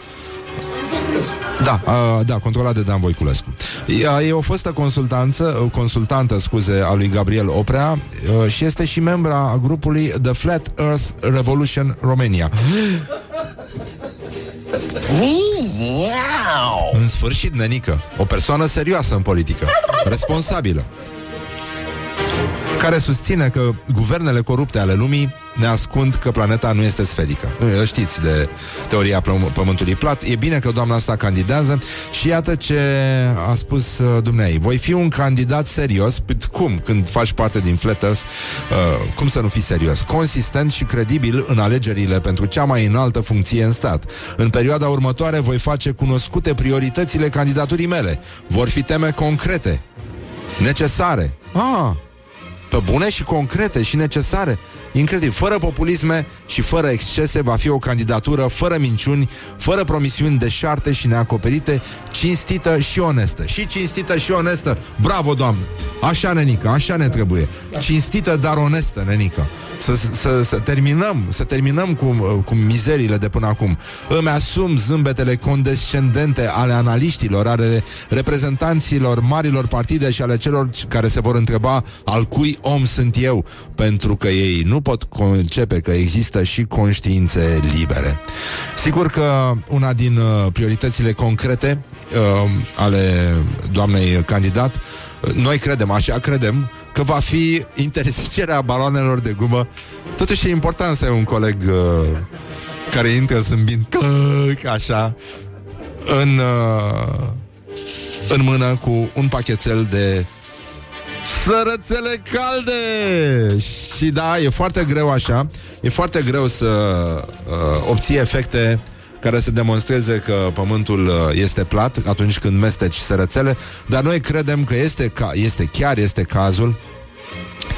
da, uh, da, controlat de Dan Voiculescu. Ea e o fostă consultanță, uh, consultantă, scuze, a lui Gabriel Oprea uh, și este și membra a grupului The Flat Earth Revolution Romania. În sfârșit, nenică, o persoană serioasă în politică, responsabilă, care susține că guvernele corupte ale lumii ne ascund că planeta nu este sferică. Știți de teoria plă- pământului plat. E bine că doamna asta candidează și iată ce a spus uh, dumneai. Voi fi un candidat serios, Păi cum, când faci parte din Flat Earth, uh, cum să nu fii serios? Consistent și credibil în alegerile pentru cea mai înaltă funcție în stat. În perioada următoare voi face cunoscute prioritățile candidaturii mele. Vor fi teme concrete, necesare. Ah, pe bune și concrete și necesare. Incredibil. Fără populisme și fără excese va fi o candidatură fără minciuni, fără promisiuni deșarte și neacoperite, cinstită și onestă. Și cinstită și onestă. Bravo, doamnă! Așa, nenică, așa ne trebuie. Cinstită, dar onestă, nenică. Să, să, să terminăm, să terminăm cu, cu mizeriile de până acum. Îmi asum zâmbetele condescendente ale analiștilor, ale reprezentanților marilor partide și ale celor care se vor întreba al cui om sunt eu, pentru că ei nu pot concepe că există și conștiințe libere. Sigur că una din uh, prioritățile concrete uh, ale doamnei candidat, uh, noi credem, așa credem, că va fi interzicerea baloanelor de gumă. Totuși e important să ai un coleg uh, care intră zâmbind că, așa în, uh, în mână cu un pachetel de sărățele calde. Și da, e foarte greu așa. E foarte greu să uh, obții efecte care să demonstreze că pământul uh, este plat atunci când mesteci sărățele, dar noi credem că este, ca, este chiar este cazul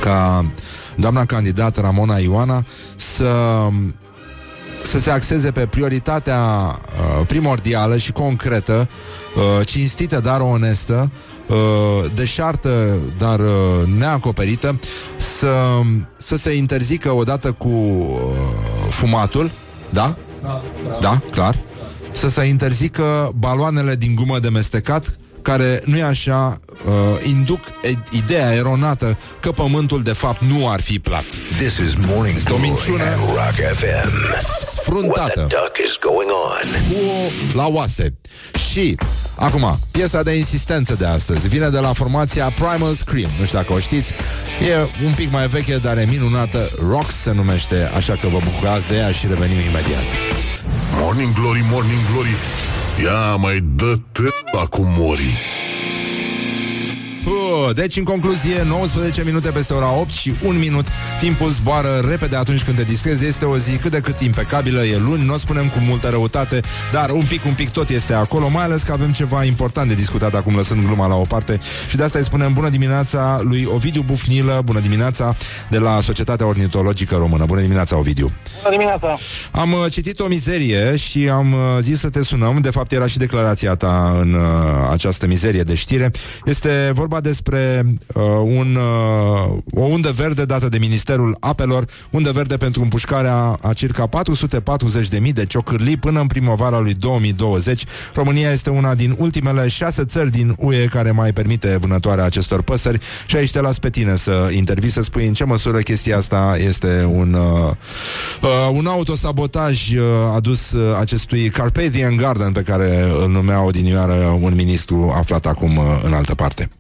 ca doamna candidată Ramona Ioana să să se axeze pe prioritatea uh, primordială și concretă, uh, cinstită, dar onestă, uh, deșartă, dar uh, neacoperită, să, să se interzică odată cu uh, fumatul, da? Da, da. da clar. Să se interzică baloanele din gumă de mestecat, care, nu e așa, uh, induc e- ideea eronată că pământul de fapt nu ar fi plat. This is Morning Este o Glory minciună at Rock FM. What the Fruntată duck is going on? cu o la oase. Și, acum, piesa de insistență de astăzi vine de la formația Primal Scream. Nu știu dacă o știți. E un pic mai veche, dar e minunată. Rock se numește, așa că vă bucurați de ea și revenim imediat. Morning Glory, Morning Glory Ia mai dă tâta cu mori Uh, Deci, în concluzie, 19 minute peste ora 8 și 1 minut Timpul zboară repede atunci când te distrezi Este o zi cât de cât impecabilă E luni, nu o spunem cu multă răutate Dar un pic, un pic tot este acolo Mai ales că avem ceva important de discutat Acum lăsând gluma la o parte Și de asta îi spunem bună dimineața lui Ovidiu Bufnilă Bună dimineața de la Societatea Ornitologică Română Bună dimineața, Ovidiu Bună dimineața! Am uh, citit o mizerie și am uh, zis să te sunăm. De fapt, era și declarația ta în uh, această mizerie de știre. Este vorba despre uh, un, uh, o undă verde dată de Ministerul Apelor, undă verde pentru împușcarea a circa 440.000 de ciocârlii până în primăvara lui 2020. România este una din ultimele șase țări din UE care mai permite vânătoarea acestor păsări și aici te las pe tine să intervii, să spui în ce măsură chestia asta este un, uh, uh, un autosabotaj uh, adus uh, acestui Carpathian Garden pe care îl numea odinioară un ministru aflat acum uh, în altă parte.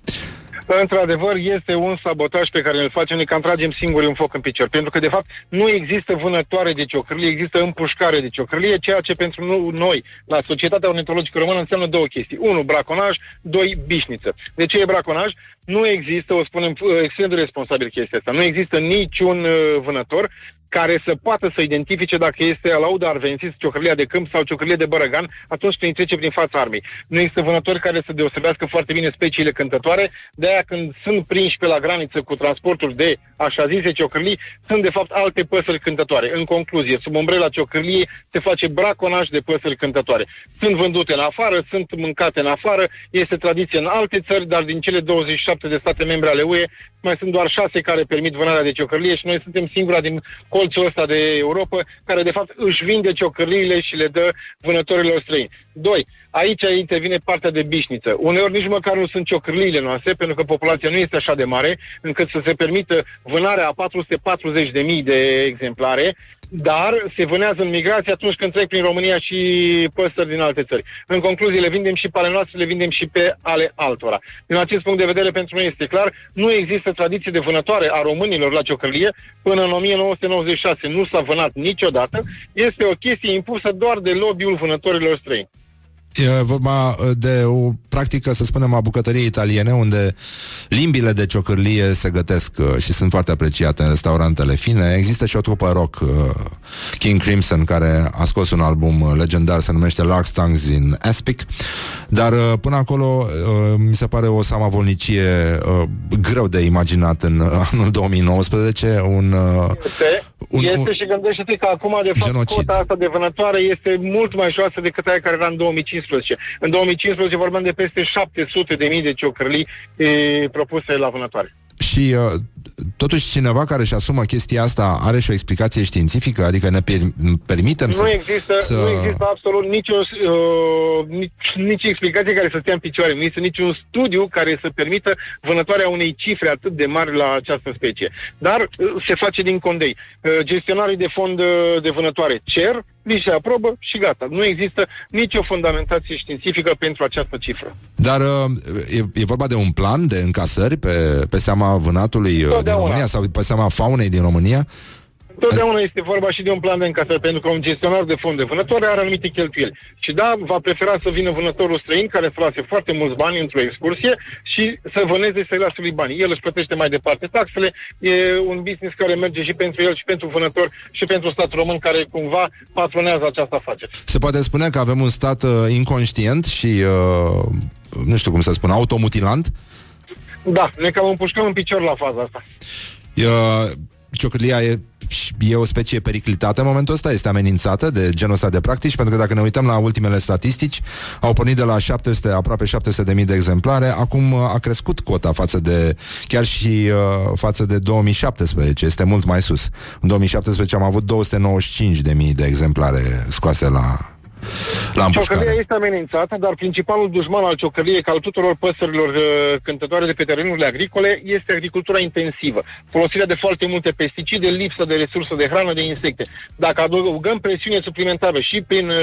Într-adevăr, este un sabotaj pe care îl facem, ne cam tragem singuri un foc în picior, pentru că, de fapt, nu există vânătoare de ciocârlie, există împușcare de ciocârlie, ceea ce pentru nu- noi, la Societatea Ornitologică Română, înseamnă două chestii. Unu, braconaj, doi, bișniță. De ce e braconaj? Nu există, o spunem uh, extrem de responsabil chestia asta, nu există niciun uh, vânător care să poată să identifice dacă este Alauda arvensis, ciocârlia de câmp sau ciocârlie de bărăgan atunci când îi trece prin fața armei. Nu există vânători care să deosebească foarte bine speciile cântătoare, de aia când sunt prinși pe la graniță cu transportul de așa zise ciocârlii, sunt de fapt alte păsări cântătoare. În concluzie, sub umbrela ciocârliei se face braconaj de păsări cântătoare. Sunt vândute în afară, sunt mâncate în afară, este tradiție în alte țări, dar din cele 27 de state membre ale UE, mai sunt doar șase care permit vânarea de ciocârlie și noi suntem singura din colțul ăsta de Europa care de fapt își vinde ciocârliile și le dă vânătorilor străini. Doi, aici intervine partea de bișniță. Uneori nici măcar nu sunt ciocârliile noastre, pentru că populația nu este așa de mare, încât să se permită vânarea a 440.000 de exemplare, dar se vânează în migrație atunci când trec prin România și păsări din alte țări. În concluzie, le vindem și pe ale noastre, le vindem și pe ale altora. Din acest punct de vedere, pentru noi este clar, nu există tradiție de vânătoare a românilor la ciocârlie până în 1996. Nu s-a vânat niciodată. Este o chestie impusă doar de lobby-ul vânătorilor străini. E vorba uh, de o practică, să spunem, a bucătăriei italiene, unde limbile de ciocârlie se gătesc uh, și sunt foarte apreciate în restaurantele fine. Există și o trupă rock, uh, King Crimson, care a scos un album uh, legendar, se numește Lark Tongues in Aspic. Dar uh, până acolo uh, mi se pare o samavolnicie uh, greu de imaginat în uh, anul 2019, un, uh, Este Un- este un- și gândește-te că acum, de fapt, Genocid. cota asta de vânătoare este mult mai joasă decât aia care era în 2015. În 2015 vorbeam de peste 700 de mii de ciocârlii e, propuse la vânătoare. Și uh, totuși cineva care își asumă chestia asta are și o explicație științifică, adică ne per- permitem să... Nu există, să... nu există absolut nicio, uh, nici, nici explicație care să stea în picioare. Nu există niciun studiu care să permită vânătoarea unei cifre atât de mari la această specie. Dar uh, se face din condei. Uh, gestionarii de fond uh, de vânătoare cer, li se aprobă și gata. Nu există nicio fundamentație științifică pentru această cifră. Dar uh, e, e vorba de un plan de încasări pe, pe seama vânatului uh, din Totdeauna. România sau pe seama faunei din România? Totdeauna este vorba și de un plan de încasări, pentru că un gestionar de fond de vânătoare are anumite cheltuieli. Și da, va prefera să vină vânătorul străin, care să lase foarte mulți bani într-o excursie și să vâneze să-i lase lui bani. El își plătește mai departe taxele, e un business care merge și pentru el, și pentru vânător, și pentru statul român, care cumva patronează această afacere. Se poate spune că avem un stat uh, inconștient și, uh, nu știu cum să spun, automutilant? Da, ne cam împușcăm în picior la faza asta. Uh, ciocârlia e, e o specie periclitată în momentul ăsta, este amenințată de genul ăsta de practici, pentru că dacă ne uităm la ultimele statistici, au pornit de la 700, aproape 700 de mii de exemplare, acum uh, a crescut cota față de, chiar și uh, față de 2017, este mult mai sus. În 2017 am avut 295 de mii de exemplare scoase la, la împușcare. Ciocărlia este amenințată, dar principalul dușman al ciocărliei, ca al tuturor păsărilor uh, cântătoare de pe terenurile agricole, este agricultura intensivă. Folosirea de foarte multe pesticide, lipsă de resurse de hrană, de insecte. Dacă adăugăm presiune suplimentară și prin uh,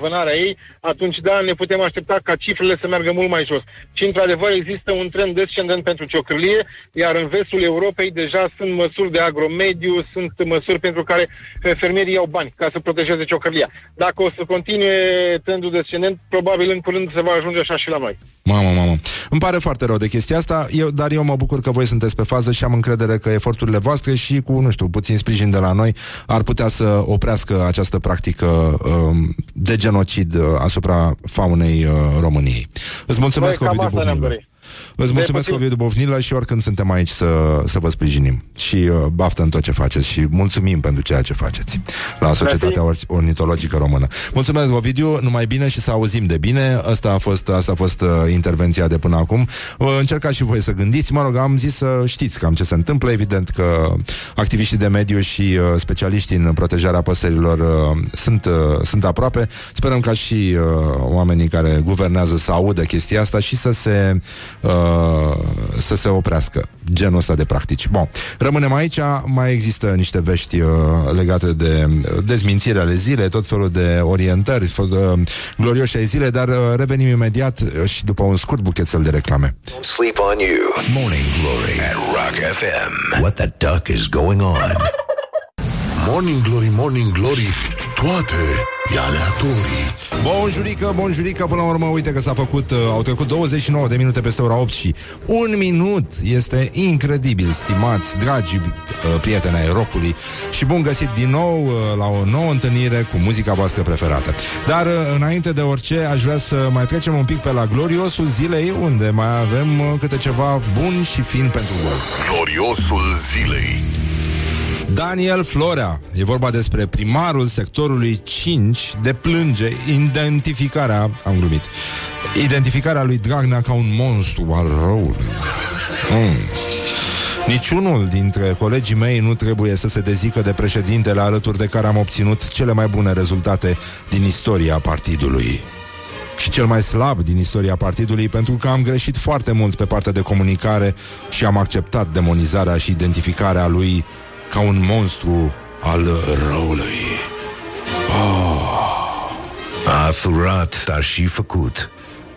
vânarea ei, atunci da, ne putem aștepta ca cifrele să meargă mult mai jos. Și într-adevăr există un trend descendent pentru ciocârlie, iar în vestul Europei deja sunt măsuri de agromediu, sunt măsuri pentru care uh, fermierii iau bani ca să protejeze ciocârlia. Dacă o să continue trendul descendent, probabil în curând se va ajunge așa și la noi. Mamă, mamă. Îmi pare foarte rău de chestia asta, eu, dar eu mă bucur că voi sunteți pe fază și am încredere că eforturile voastre și cu, nu știu, puțin sprijin de la noi ar putea să oprească această practică um, de genocid uh, asupra faunei uh, României. Îți mulțumesc, Noi cam Ovidiu asta ne-am Bufnilă. dorit. Îți mulțumesc, puțin. Ovidiu Bofnilă, și oricând suntem aici să, să vă sprijinim. Și uh, baftă în tot ce faceți și mulțumim pentru ceea ce faceți la Societatea Or- Ornitologică Română. Mulțumesc, Ovidiu, numai bine și să auzim de bine. Asta a fost, asta a fost uh, intervenția de până acum. Uh, încercați și voi să gândiți. Mă rog, am zis să știți cam ce se întâmplă. Evident că activiștii de mediu și uh, specialiștii în protejarea păsărilor uh, sunt, uh, sunt aproape. Sperăm ca și uh, oamenii care guvernează să audă chestia asta și să se uh, să se oprească genul ăsta de practici. Bun, rămânem aici, mai există niște vești uh, legate de uh, dezmințiri ale zilei, tot felul de orientări f- uh, glorioși ai zile, dar uh, revenim imediat uh, și după un scurt buchețel de reclame. Don't sleep on you. Morning Glory at Rock FM. What the duck is going on? [laughs] Morning Glory, Morning Glory Toate e aleatorii Bonjurică, bonjurică, până la urmă, uite că s-a făcut, uh, au trecut 29 de minute peste ora 8 și un minut este incredibil, stimați, dragi uh, prieteni ai rockului și bun găsit din nou uh, la o nouă întâlnire cu muzica voastră preferată. Dar uh, înainte de orice, aș vrea să mai trecem un pic pe la gloriosul zilei, unde mai avem uh, câte ceva bun și fin pentru voi. Gloriosul zilei Daniel Florea. E vorba despre primarul sectorului 5 de plânge identificarea, am glumit, identificarea lui Dragnea ca un monstru al răului. Mm. Niciunul dintre colegii mei nu trebuie să se dezică de președintele alături de care am obținut cele mai bune rezultate din istoria partidului și cel mai slab din istoria partidului pentru că am greșit foarte mult pe partea de comunicare și am acceptat demonizarea și identificarea lui ca un monstru al răului. A furat, dar și făcut.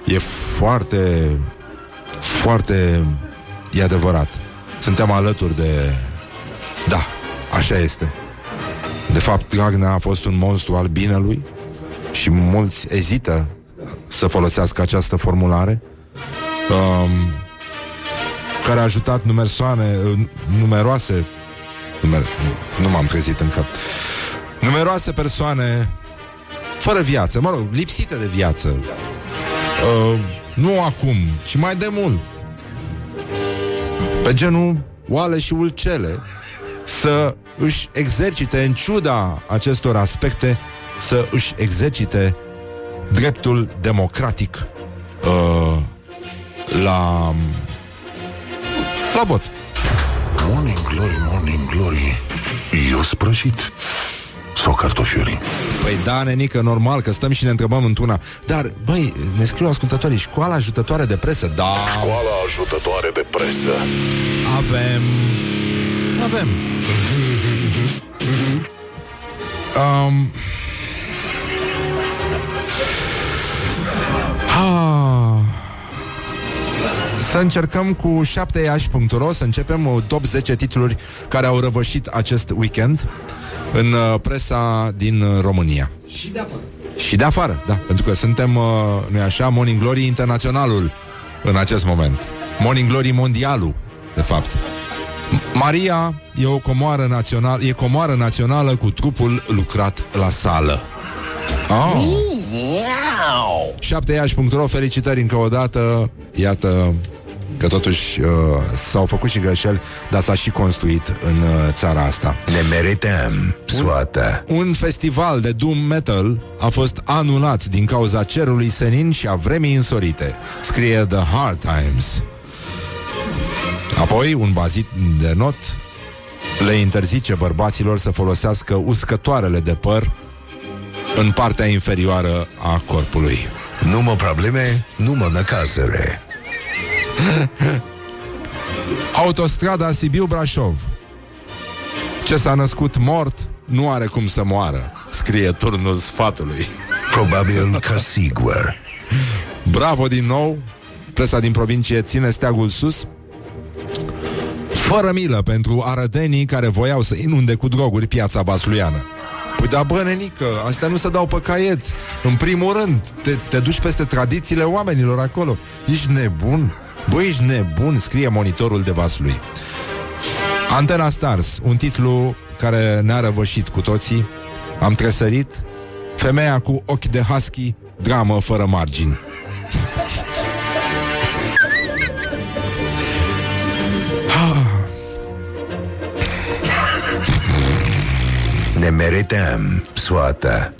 E foarte, foarte, e adevărat. Suntem alături de... Da, așa este. De fapt, Dragnea a fost un monstru al binelui și mulți ezită să folosească această formulare um, care a ajutat numersoane, numeroase numer, nu, nu m-am trezit încă numeroase persoane fără viață, mă rog, lipsite de viață. Uh, nu acum, ci mai de mult. Pe genul oale și ulcele să își exercite, în ciuda acestor aspecte, să își exercite dreptul democratic uh, la, la vot. Morning glory, morning glory Eu sprășit Sau cartofiuri Păi da, nenică, normal că stăm și ne întrebăm într-una. Dar, băi, ne scriu ascultătorii Școala ajutătoare de presă Da, Școala ajutătoare de presă. Avem. Avem. Um, ha, să încercăm cu 7iași.ro Să începem uh, top 10 titluri Care au răvășit acest weekend În uh, presa din uh, România Și de afară. și de afară, da, pentru că suntem, uh, nu așa, Morning Glory internaționalul în acest moment. Morning Glory mondialul, de fapt. M- Maria e o comoară națională, e comoară națională cu trupul lucrat la sală. Oh. 7iași.ro Felicitări încă o dată Iată că totuși uh, s-au făcut și greșeli Dar s-a și construit în uh, țara asta Ne merităm soată. un festival de doom metal a fost anulat din cauza cerului senin și a vremii însorite, scrie The Hard Times. Apoi, un bazit de not le interzice bărbaților să folosească uscătoarele de păr în partea inferioară a corpului. Nu mă probleme, nu mă năcazere. Autostrada Sibiu-Brașov. Ce s-a născut mort nu are cum să moară, scrie turnul sfatului. Probabil că sigur. Bravo din nou Presa din provincie ține steagul sus Fără milă pentru arădenii care voiau să inunde cu droguri piața vasluiană Păi da, bă, nenică, astea nu se dau pe caiet În primul rând, te, te duci peste tradițiile oamenilor acolo Ești nebun? Bă, ești nebun, scrie monitorul de vaslui Antena Stars, un titlu care ne-a răvășit cu toții. Am tresărit Femeia cu ochi de husky, dramă fără margini. Ne merităm soată.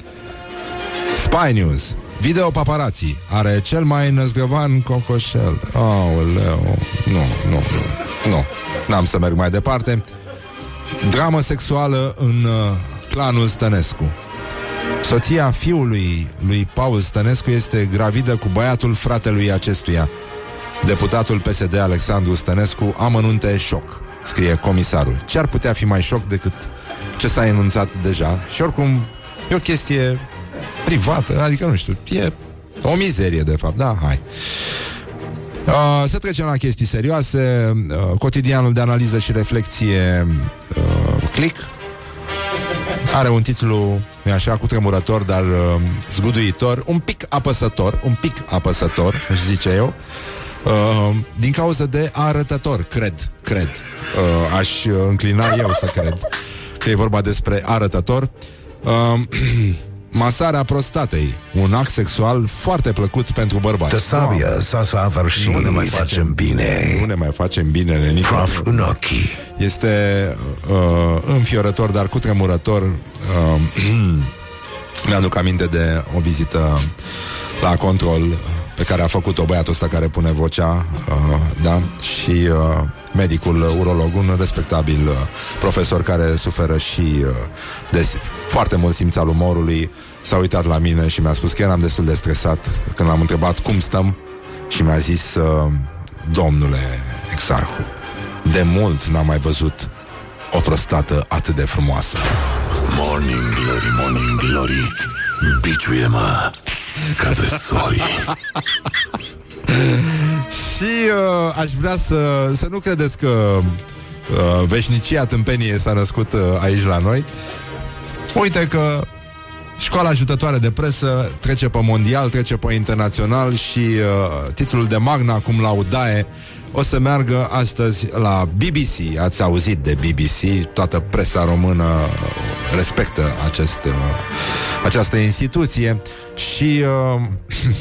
Spy News Video paparazzi Are cel mai năzgăvan cocoșel. Aoleu. Nu, nu, nu. Nu, n-am să merg mai departe. Dramă sexuală în uh, clanul Stănescu. Soția fiului lui Paul Stănescu este gravidă cu băiatul fratelui acestuia. Deputatul PSD Alexandru Stănescu amănunte șoc Scrie comisarul. Ce ar putea fi mai șoc decât ce s-a enunțat deja? Și oricum e o chestie privată, adică nu știu, e o mizerie de fapt, da, hai. Uh, să trecem la chestii serioase. Uh, cotidianul de analiză și reflexie uh, Click are un titlu, nu așa, cu tremurător, dar uh, zguduitor, un pic apăsător, un pic apăsător, își zice eu, uh, din cauza de arătător, cred, cred. Uh, aș uh, înclina eu să cred că e vorba despre arătător. Uh, [clears throat] masarea prostatei, un act sexual foarte plăcut pentru bărbați. Tă sabia s-a săvârșit. Nu ne mai facem bine. Nu ne mai facem bine, nenică. Praf în ochii. Este uh, înfiorător, dar cu tremurător. Uh, [clears throat] mi-aduc aminte de o vizită la control pe care a făcut-o băiatul ăsta care pune vocea, uh, da, și uh, medicul urolog, un respectabil uh, profesor care suferă și uh, de foarte mult simț al umorului, s-a uitat la mine și mi-a spus că eram destul de stresat când l-am întrebat cum stăm și mi-a zis, uh, domnule exarhu, de mult n-am mai văzut o prostată atât de frumoasă. Morning glory, morning glory. Biciuie-mă Ca dresorii [laughs] [laughs] Și uh, aș vrea să, să nu credeți că uh, veșnicia tâmpenie s-a născut uh, aici la noi. Uite că școala ajutătoare de presă trece pe mondial, trece pe internațional și uh, titlul de magna cum laudae o să meargă astăzi la BBC. Ați auzit de BBC, toată presa română respectă acest, uh, această instituție și uh, [laughs]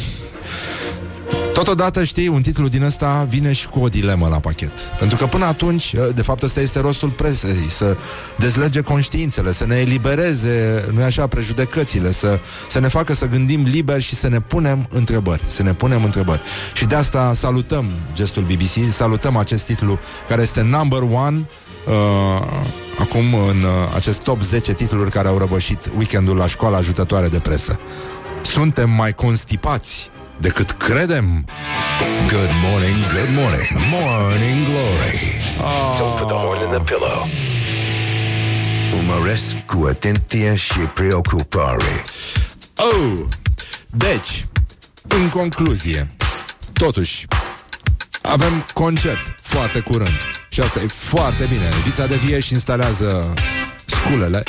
Totodată, știi, un titlu din ăsta vine și cu o dilemă la pachet. Pentru că până atunci, de fapt ăsta este rostul presei, să dezlege conștiințele, să ne elibereze, nu așa, prejudecățile, să, să ne facă să gândim liber și să ne punem întrebări. Să ne punem întrebări. Și de asta salutăm gestul BBC, salutăm acest titlu care este number one uh, acum în uh, acest top 10 titluri care au răbășit weekendul la școala ajutătoare de presă. Suntem mai constipați decât credem. Good morning, good morning, morning glory. Don't put the horn in the pillow. Umăresc cu atenție și preocupare. Oh! Deci, în concluzie, totuși, avem concert foarte curând. Și asta e foarte bine. Vița de vie și instalează sculele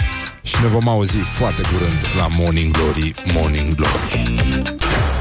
și ne vom auzi foarte curând la Morning Glory, Morning Glory.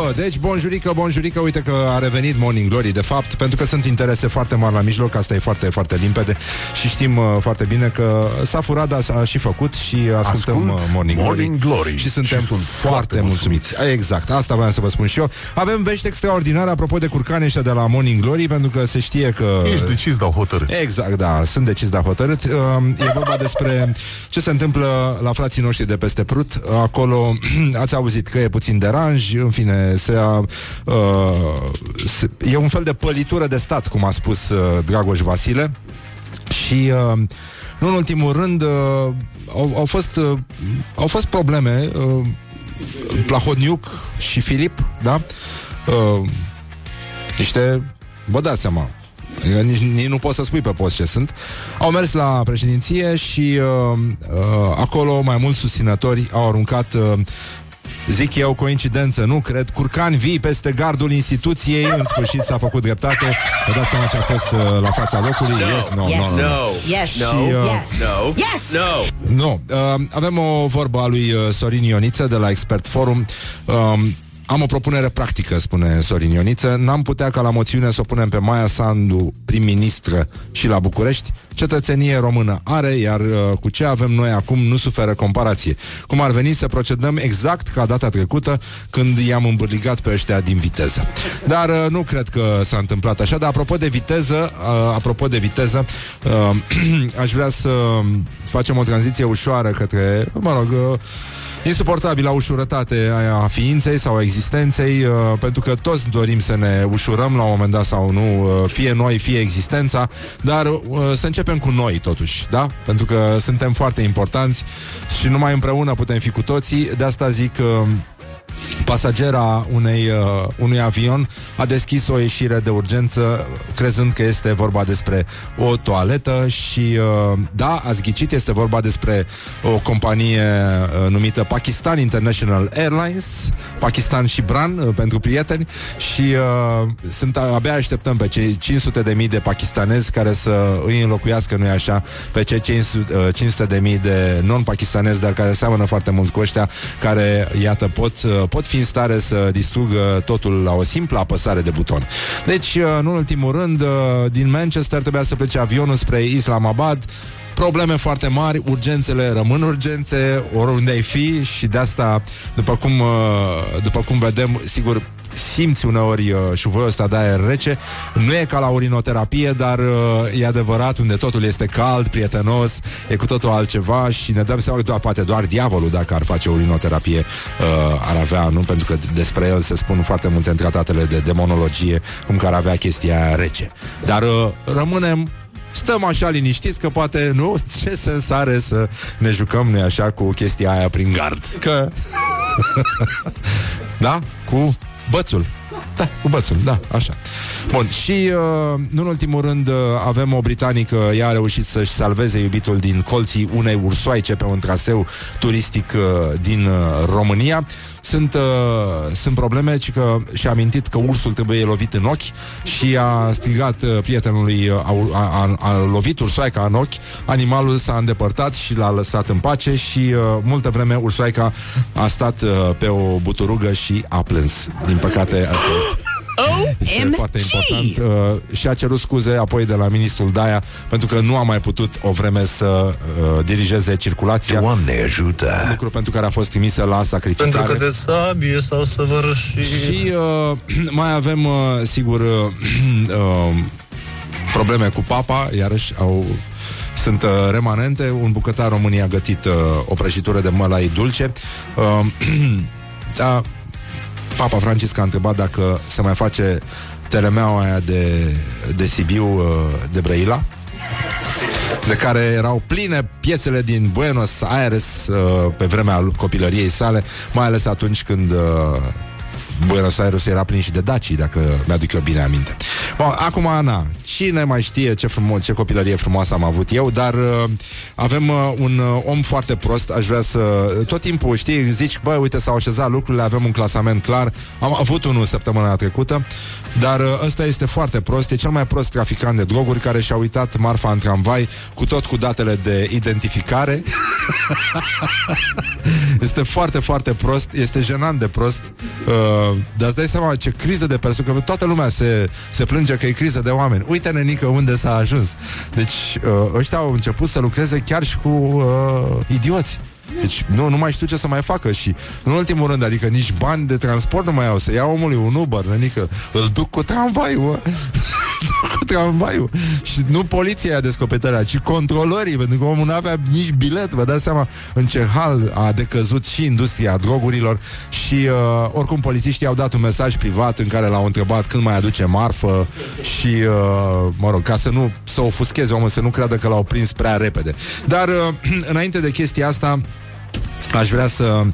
Oh, deci, bonjurică, bonjurică, uite că a revenit Morning Glory, de fapt, pentru că sunt interese foarte mari la mijloc, asta e foarte, foarte limpede și știm uh, foarte bine că s-a furat, dar s-a și făcut și ascultăm Ascult uh, Morning, Morning Glory și suntem și sunt foarte, foarte mulțumiți. Exact, asta vreau să vă spun și eu. Avem vești extraordinare apropo de curcani ăștia de la Morning Glory, pentru că se știe că... Ești decis, dar hotărât. Exact, da, sunt decis, dar hotărât. Uh, E vorba despre ce se întâmplă la frații noștri de peste Prut. Acolo [clears throat] ați auzit că e puțin deranj, în fine, se, uh, se, e un fel de pălitură de stat, cum a spus uh, Dragoș Vasile. Și uh, nu în ultimul rând uh, au, au, fost, uh, au fost probleme uh, Plahodniuc și Filip, da? Uh, niște, vă dați seama, Adică nici, nici nu poți să spui pe post ce sunt. Au mers la președinție și uh, uh, acolo mai mulți susținători au aruncat uh, Zic eu, coincidență, nu cred Curcani vii peste gardul instituției În sfârșit s-a făcut dreptate Vă dați seama ce a fost uh, la fața locului no. Yes, no, Yes. no, no, no. No. Yes. Și, uh, Yes. No. Yes. No. Nu, uh, avem o vorbă a lui uh, Sorin Ioniță de la Expert Forum. Um, am o propunere practică, spune Sorin Ioniță. N-am putea ca la moțiune să o punem pe Maia Sandu, prim-ministră, și la București? Cetățenie română are, iar uh, cu ce avem noi acum nu suferă comparație. Cum ar veni să procedăm exact ca data trecută, când i-am îmbârligat pe ăștia din viteză. Dar uh, nu cred că s-a întâmplat așa. Dar apropo de viteză, uh, apropo de viteză, uh, [clears throat] aș vrea să facem o tranziție ușoară către, mă rog, uh, insuportabilă ușurătate a ființei sau a existenței, uh, pentru că toți dorim să ne ușurăm la un moment dat sau nu, uh, fie noi, fie existența, dar uh, să începem cu noi totuși, da? Pentru că suntem foarte importanți și numai împreună putem fi cu toții, de asta zic uh, pasagera unei, uh, unui avion a deschis o ieșire de urgență crezând că este vorba despre o toaletă și uh, da, ați ghicit, este vorba despre o companie uh, numită Pakistan International Airlines, Pakistan și Bran uh, pentru prieteni și uh, sunt abia așteptăm pe cei 500 de mii de pakistanezi care să îi înlocuiască, nu așa, pe cei 500, uh, 500 de mii de non-pakistanezi, dar care seamănă foarte mult cu ăștia, care, iată, pot, uh, pot fi în stare să distrugă totul la o simplă apăsare de buton. Deci, uh, în ultimul rând, uh, din Manchester trebuia să plece avionul spre Islamabad, probleme foarte mari, urgențele rămân urgențe, oriunde ai fi și de asta, după cum, uh, după cum vedem, sigur, simți uneori uh, șuvăiul ăsta de aer rece. Nu e ca la urinoterapie, dar uh, e adevărat, unde totul este cald, prietenos, e cu totul altceva și ne dăm seama că doar, poate doar diavolul, dacă ar face urinoterapie, uh, ar avea, nu? Pentru că despre el se spun foarte multe în tratatele de demonologie, cum că ar avea chestia aia rece. Dar uh, rămânem Stăm așa liniștiți că poate, nu, [laughs] ce sens are să ne jucăm noi așa cu chestia aia prin gard. Că... [laughs] da? Cu bățul. Da, cu bățul, da, așa. Bun, și uh, nu în ultimul rând uh, avem o britanică, ea a reușit să-și salveze iubitul din colții unei ursoaice pe un traseu turistic uh, din uh, România. Sunt, uh, sunt probleme, ci că și-a amintit că ursul trebuie lovit în ochi și a strigat uh, prietenului, uh, a, a, a, a lovit ursoaica în ochi, animalul s-a îndepărtat și l-a lăsat în pace și uh, multă vreme ursoaica a stat uh, pe o buturugă și a plâns. Din păcate, asta este. Este foarte important. Uh, și a cerut scuze apoi de la ministrul Daia pentru că nu a mai putut o vreme să uh, dirigeze circulația. Doamne ajută! Lucru pentru care a fost trimisă la sacrificare. Pentru că de sabie s-au săvârșit. Și uh, [clears throat] mai avem, uh, sigur, uh, [clears throat] uh, probleme cu papa, iarăși au sunt uh, remanente. Un bucătar român a gătit uh, o prăjitură de mălai dulce. Uh, [clears throat] da, Papa Francisc a întrebat dacă se mai face telemeaua aia de, de Sibiu, uh, de Brăila de care erau pline piețele din Buenos Aires uh, pe vremea copilăriei sale, mai ales atunci când uh, Buenos Aires era plin și de dacii, dacă mi-aduc eu bine aminte. Bun, acum, Ana, cine mai știe ce, frumos, ce copilărie frumoasă am avut eu, dar uh, avem uh, un uh, om foarte prost, aș vrea să... Tot timpul, știi, zici, bă, uite, s-au așezat lucrurile, avem un clasament clar. Am avut unul săptămâna trecută, dar uh, ăsta este foarte prost, e cel mai prost traficant de droguri care și-a uitat marfa în tramvai cu tot cu datele de identificare. [laughs] este foarte, foarte prost, este jenant de prost. Uh, dar îți dai seama ce criză de persoane, că toată lumea se, se plânge că e criză de oameni. Uite, nenică, unde s-a ajuns. Deci, uh, ăștia au început să lucreze chiar și cu uh, idioți. Deci nu, nu mai știu ce să mai facă și în ultimul rând, adică nici bani de transport nu mai au să ia omului un Uber, adică îl duc cu tramvaiul, mă. [laughs] cu tramvaiul. Și nu poliția a descoperit ci controlorii, pentru că omul nu avea nici bilet, vă dați seama în ce hal a decăzut și industria drogurilor și uh, oricum polițiștii au dat un mesaj privat în care l-au întrebat când mai aduce marfă și, uh, mă rog, ca să nu să ofuscheze omul, să nu creadă că l-au prins prea repede. Dar uh, [clears throat] înainte de chestia asta, Aș vrea să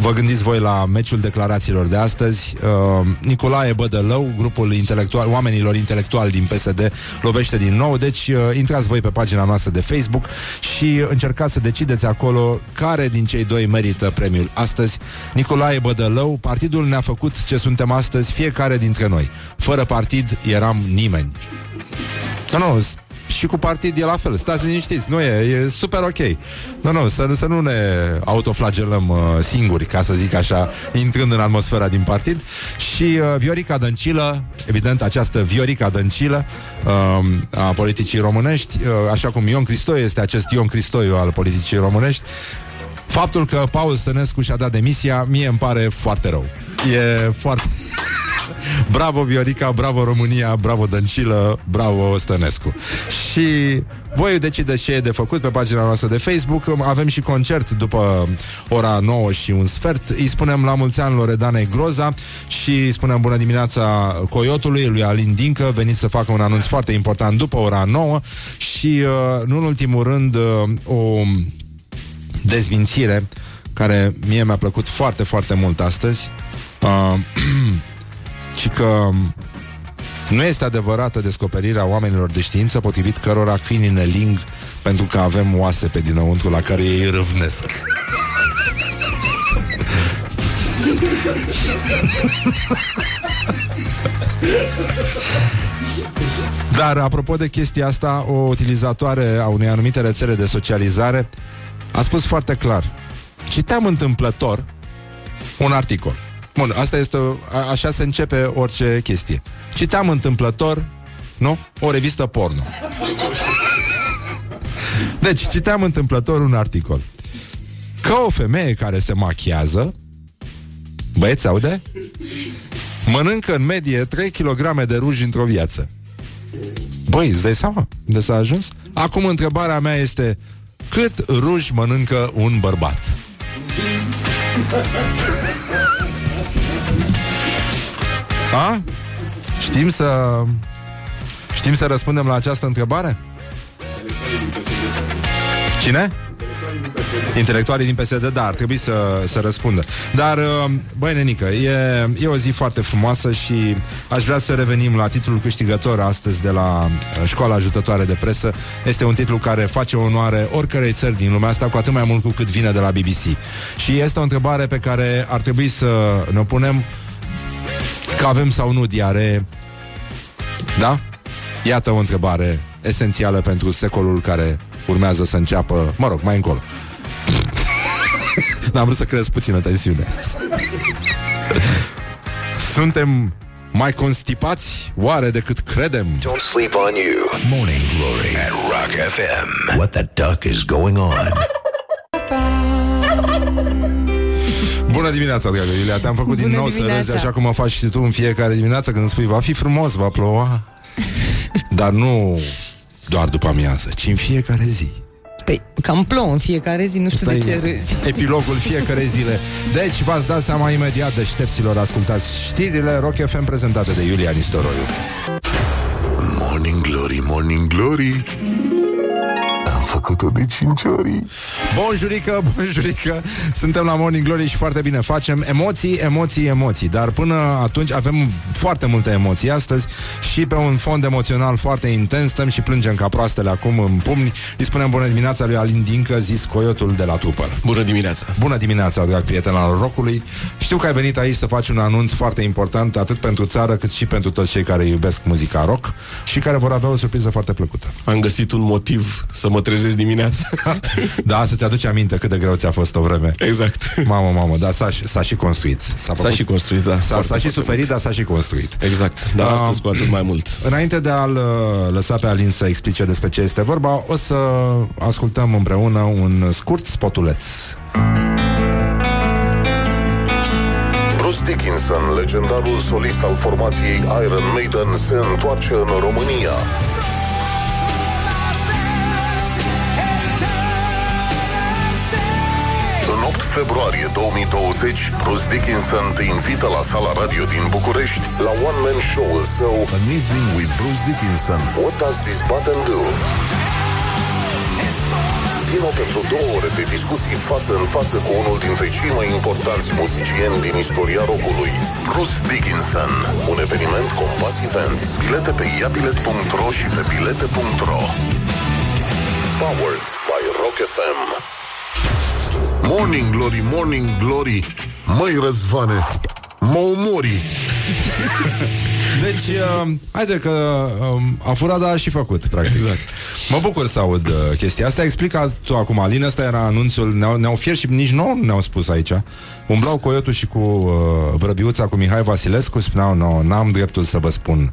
Vă gândiți voi la meciul declarațiilor de astăzi. Uh, Nicolae Bădălău Grupul intelectual, oamenilor intelectuali din PSD Lovește din nou. Deci uh, intrați voi pe pagina noastră de Facebook Și încercați să decideți acolo Care din cei doi merită premiul astăzi. Nicolae Bădălău Partidul ne-a făcut ce suntem astăzi Fiecare dintre noi. Fără partid eram nimeni. Nu, nu, și cu partid e la fel. Stați liniștiți, nu e, e super ok. Nu, nu, să, să nu ne autoflagelăm uh, singuri, ca să zic așa, intrând în atmosfera din partid. Și uh, Viorica Dăncilă, evident, această Viorica Dăncilă uh, a politicii românești, uh, așa cum Ion Cristoiu este acest Ion Cristoiu al politicii românești, Faptul că Paul Stănescu și-a dat demisia, mie îmi pare foarte rău. E foarte... [laughs] bravo Viorica, bravo România, bravo Dăncilă, bravo Stănescu. Și voi decideți ce e de făcut pe pagina noastră de Facebook. Avem și concert după ora 9 și un sfert. Îi spunem la mulți ani Loredanei Groza și îi spunem bună dimineața Coiotului, lui Alin Dincă, venit să facă un anunț foarte important după ora 9 și, uh, nu în ultimul rând, uh, o dezmințire care mie mi-a plăcut foarte, foarte mult astăzi. Uh, [clears throat] ci că nu este adevărată descoperirea oamenilor de știință potrivit cărora câinii ne ling pentru că avem oase pe dinăuntru la care ei râvnesc. Dar apropo de chestia asta, o utilizatoare a unei anumite rețele de socializare a spus foarte clar. Citeam întâmplător un articol. Bun, asta este, a, așa se începe orice chestie. Citeam întâmplător, nu? O revistă porno. Deci, citeam întâmplător un articol. Că o femeie care se machiază, băieți, aude? Mănâncă în medie 3 kg de ruj într-o viață. Băi, îți dai seama de s-a ajuns? Acum întrebarea mea este cât ruj mănâncă un bărbat? A? Știm să... Știm să răspundem la această întrebare? Cine? Intelectualii din PSD, da, ar trebui să, să răspundă. Dar, uh, băi, nenică, e, e o zi foarte frumoasă și aș vrea să revenim la titlul câștigător astăzi de la uh, Școala Ajutătoare de Presă. Este un titlu care face onoare oricărei țări din lumea asta, cu atât mai mult cu cât vine de la BBC. Și este o întrebare pe care ar trebui să ne punem că avem sau nu diaree. Da? Iată o întrebare esențială pentru secolul care urmează să înceapă, mă rog, mai încolo. [laughs] N-am vrut să crezi puțină tensiune. [laughs] Suntem mai constipați oare decât credem? Don't sleep on you. Morning Glory at Rock FM. What the duck is going on? Bună dimineața, dragă Iulia, te-am făcut din Bună nou să dimineața. râzi așa cum o faci și tu în fiecare dimineață când îmi spui va fi frumos, va ploua. Dar nu doar după amiază, ci în fiecare zi. Păi, cam plouă în fiecare zi, nu știu Asta de e ce râzi. epilogul fiecare zile. Deci v-ați dat seama imediat deștepților, ascultați știrile Rock FM prezentate de Iulia Nistoroiu. Morning Glory, Morning Glory Am făcut-o de cinci ori. Bonjurică, bonjurică. Suntem la Morning Glory și foarte bine facem. Emoții, emoții, emoții. Dar până atunci avem foarte multe emoții astăzi Și pe un fond emoțional foarte intens. Stăm și plângem ca proastele acum în pumni. Îi spunem bună dimineața lui Alin Dincă Zis Coyotul de la Tupăr. Bună dimineața! Bună dimineața, drag prieten al rockului Știu că ai venit aici să faci un anunț foarte important Atât pentru țară cât și pentru toți cei care iubesc muzica rock Și care vor avea o surpriză foarte plăcută. Am găsit un motiv să mă trezesc dimineața. [laughs] Da, să-ți aduci aminte cât de greu ți-a fost o vreme exact. Mamă, mamă, dar s-a, și- s-a și construit. S-a, S-a și construit, da. S-a, Foarte, s-a și foarte suferit, mult. dar s-a și construit. Exact, dar Ah. astăzi cu atât mai mult. Înainte de a-l uh, lăsa pe Alin să explice despre ce este vorba, o să ascultăm împreună un scurt spotuleț. Bruce Dickinson, legendarul solist al formației Iron Maiden, se întoarce în România. Februarie 2020, Bruce Dickinson te invită la sala radio din București la one-man show-ul său An Evening with Bruce Dickinson. What does this button do? Vino pentru două ore de discuții față în față cu unul dintre cei mai importanți muzicieni din istoria rockului, Bruce Dickinson. Un eveniment Compass Events. Bilete pe iabilet.ro și pe bilete.ro Powered by Rock FM. Morning Glory, Morning Glory, măi Răzvane, mă omori. [laughs] Deci, uh, haide că uh, a furat, dar a și făcut, practic. Exact. Mă bucur să aud uh, chestia asta. Explica tu acum, Alin, ăsta era anunțul, ne-au, ne-au fier și nici nouă nu ne-au spus aici. Umblau Coiotul și cu uh, vrăbiuța cu Mihai Vasilescu, spuneau, nu, n-am dreptul să vă spun.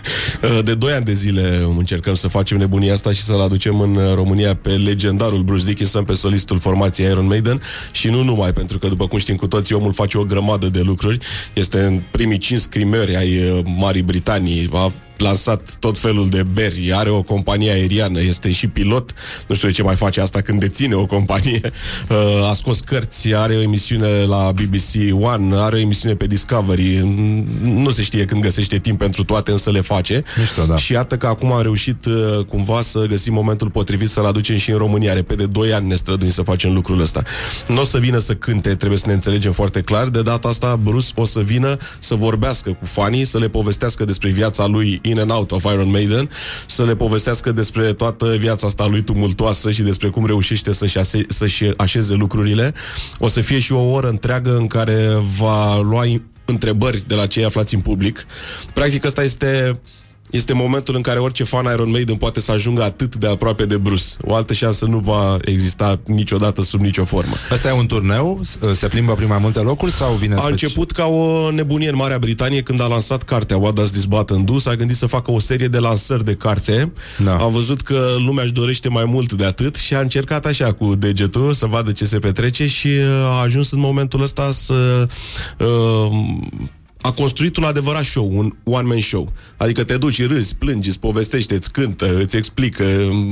[laughs] De 2 ani de zile încercăm să facem nebunia asta și să-l aducem în România pe legendarul Bruce Dickinson, pe solistul formației Iron Maiden și nu numai, pentru că, după cum știm cu toții, omul face o grămadă de lucruri. Este în primii cinci scrimeri ai uh, Marii Britanii, a lansat tot felul de beri, are o companie aeriană, este și pilot, nu știu de ce mai face asta când deține o companie, [laughs] Uh, a scos cărți, are o emisiune la BBC One, are o emisiune pe Discovery, nu se știe când găsește timp pentru toate, însă le face. Mișto, da. Și iată că acum am reușit uh, cumva să găsim momentul potrivit să-l aducem și în România. Repede 2 ani ne străduim să facem lucrul ăsta. Nu o să vină să cânte, trebuie să ne înțelegem foarte clar. De data asta, Bruce o să vină să vorbească cu fanii, să le povestească despre viața lui in and out of Iron Maiden, să le povestească despre toată viața asta lui tumultoasă și despre cum reușește să-și, ase- să-și așeze lucrurile. O să fie și o oră întreagă în care va lua întrebări de la cei aflați în public. Practic, ăsta este este momentul în care orice fan Iron Maiden poate să ajungă atât de aproape de Bruce. O altă șansă nu va exista niciodată sub nicio formă. Asta e un turneu? Se plimbă prin mai multe locuri sau vine A speci- început ca o nebunie în Marea Britanie când a lansat cartea What Does This Button Do. S-a gândit să facă o serie de lansări de carte. Da. A văzut că lumea își dorește mai mult de atât și a încercat așa cu degetul să vadă ce se petrece și uh, a ajuns în momentul ăsta să... Uh, a construit un adevărat show, un one-man show. Adică te duci, râzi, plângi, îți povestește, îți cântă, îți explică,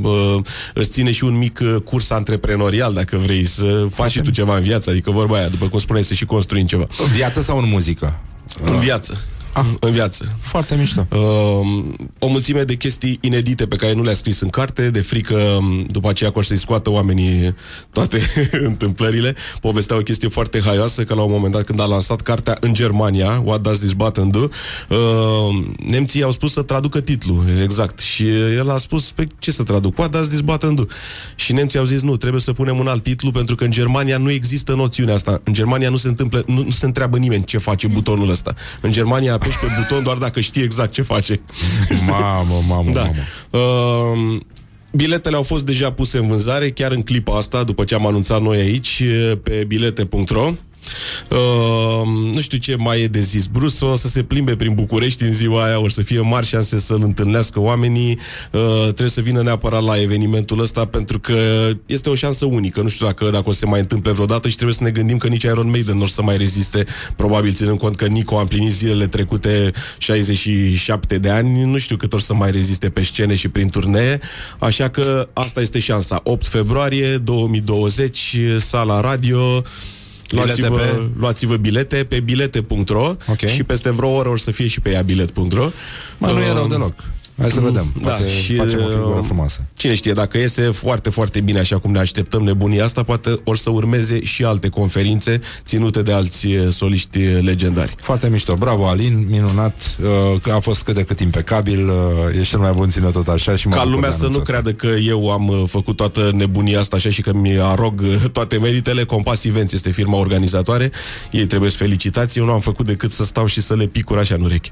uh, îți ține și un mic uh, curs antreprenorial, dacă vrei, să faci și tu ceva în viață. Adică vorba aia, după cum spuneai, să și construim ceva. În viață sau în muzică? În viață. Ah. În viață. Foarte mișto. Uh, o mulțime de chestii inedite pe care nu le-a scris în carte, de frică um, după aceea că o să-i scoată oamenii toate [laughs] întâmplările. Povestea o chestie foarte haioasă că la un moment dat când a lansat cartea în Germania, What Does This Button Do, uh, nemții au spus să traducă titlul, exact. Și el a spus, pe ce să traduc? What Does This Button Do? Și nemții au zis, nu, trebuie să punem un alt titlu pentru că în Germania nu există noțiunea asta. În Germania nu se întâmplă, nu, nu se întreabă nimeni ce face butonul ăsta. În Germania apeși pe buton doar dacă știi exact ce face. Mamă, mamă, Da. mamă. Uh, biletele au fost deja puse în vânzare chiar în clipa asta, după ce am anunțat noi aici, pe bilete.ro. Uh, nu știu ce mai e de zis. Bruce o să se plimbe prin București în ziua aia, o să fie mari șanse să-l întâlnească oamenii. Uh, trebuie să vină neapărat la evenimentul ăsta pentru că este o șansă unică. Nu știu dacă, dacă o să se mai întâmple vreodată și trebuie să ne gândim că nici Iron Maiden nu o să mai reziste, probabil ținând cont că Nico a împlinit zilele trecute 67 de ani, nu știu cât or să mai reziste pe scene și prin turnee, așa că asta este șansa. 8 februarie 2020, sala radio, Luați-vă, pe- luați-vă bilete pe bilete.ro Ok. și peste vreo oră o să fie și pe ea bilet.ro. Mă, nu e rău deloc. Hai să vedem. Da, Poate și facem o figură uh, frumoasă. Cine știe, dacă iese foarte, foarte bine așa cum ne așteptăm nebunia asta, poate or să urmeze și alte conferințe ținute de alți uh, soliști legendari. Foarte mișto. Bravo, Alin, minunat. Uh, Că a fost cât de cât impecabil. uh, E cel mai bun ținut tot așa și mă Ca bucur lumea de să nu anunțul ăsta. creadă că eu am uh, făcut toată nebunia asta așa și că mi arog uh, toate meritele. Compass Events este firma organizatoare. Ei trebuie să felicitați. Eu nu am făcut decât să stau și să le picur așa în urechi.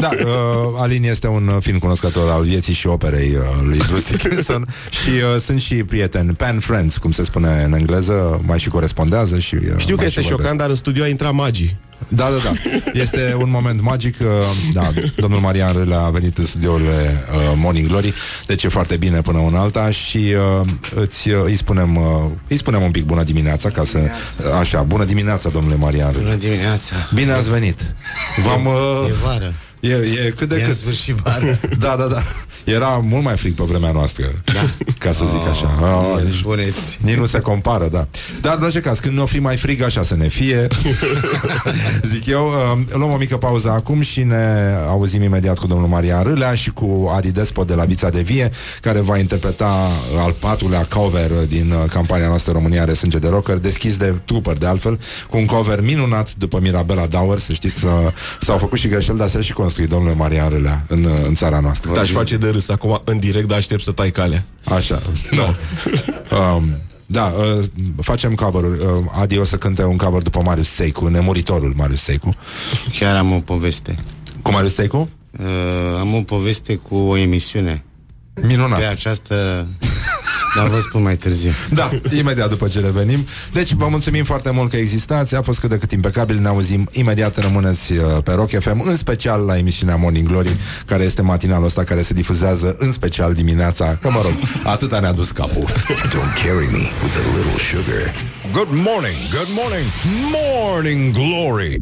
Da, uh, Alin este un uh, fin cunoscător al vieții și operei uh, lui Bruce Dickinson [laughs] și uh, sunt și prieteni, pen friends, cum se spune în engleză, mai și corespondează și uh, Știu că mai este și vorbesc. șocant, dar în studio a intrat magii. Da, da, da. Este un moment magic. uh, Da, domnul Marian Râle a venit în studiourile uh, Morning Glory, deci e foarte bine până una alta și uh, îți, uh, îi, spunem, uh, îi spunem un pic bună dimineața, ca să... Așa, bună dimineața, domnule Marian Râle. Bună dimineața. Bine ați venit. V-am... Uh, E vară. E, e cât de E în cât. sfârșit vară. Da, da, da. Era mult mai frig pe vremea noastră. Da. Ca să zic așa. Oh, Bine nici, spuneți. nici nu se compară, da. Dar, în orice caz, când ne-o fi mai frig, așa să ne fie. [laughs] zic eu, uh, luăm o mică pauză acum și ne auzim imediat cu domnul Marian Râlea și cu Adi Despot de la Vița de Vie, care va interpreta al patrulea cover din uh, campania noastră România are sânge de rocker, deschis de trooper, de altfel, cu un cover minunat după Mirabela Dauer, să știți, să, s-au făcut și greșeli, dar s-a și construit domnul Marian Râlea în, uh, în țara noastră. Te-aș face de râs acum în direct, dar aștept să tai calea. Așa. [laughs] Da. um, da, uh, facem cover uh, Adi o să cânte un cover după Marius Seicu, nemuritorul Marius Seicu. Chiar am o poveste. Cu Marius Seicu? Uh, am o poveste cu o emisiune. Minunat. Pe această... Dar vă spun mai târziu. Da, imediat după ce revenim. Deci vă mulțumim foarte mult că existați, a fost cât de cât impecabil, ne auzim imediat, rămâneți uh, pe Rock FM, în special la emisiunea Morning Glory, care este matinalul ăsta care se difuzează în special dimineața, că mă rog, atâta ne-a dus capul. Don't carry me with a little sugar. Good morning, good morning, morning glory.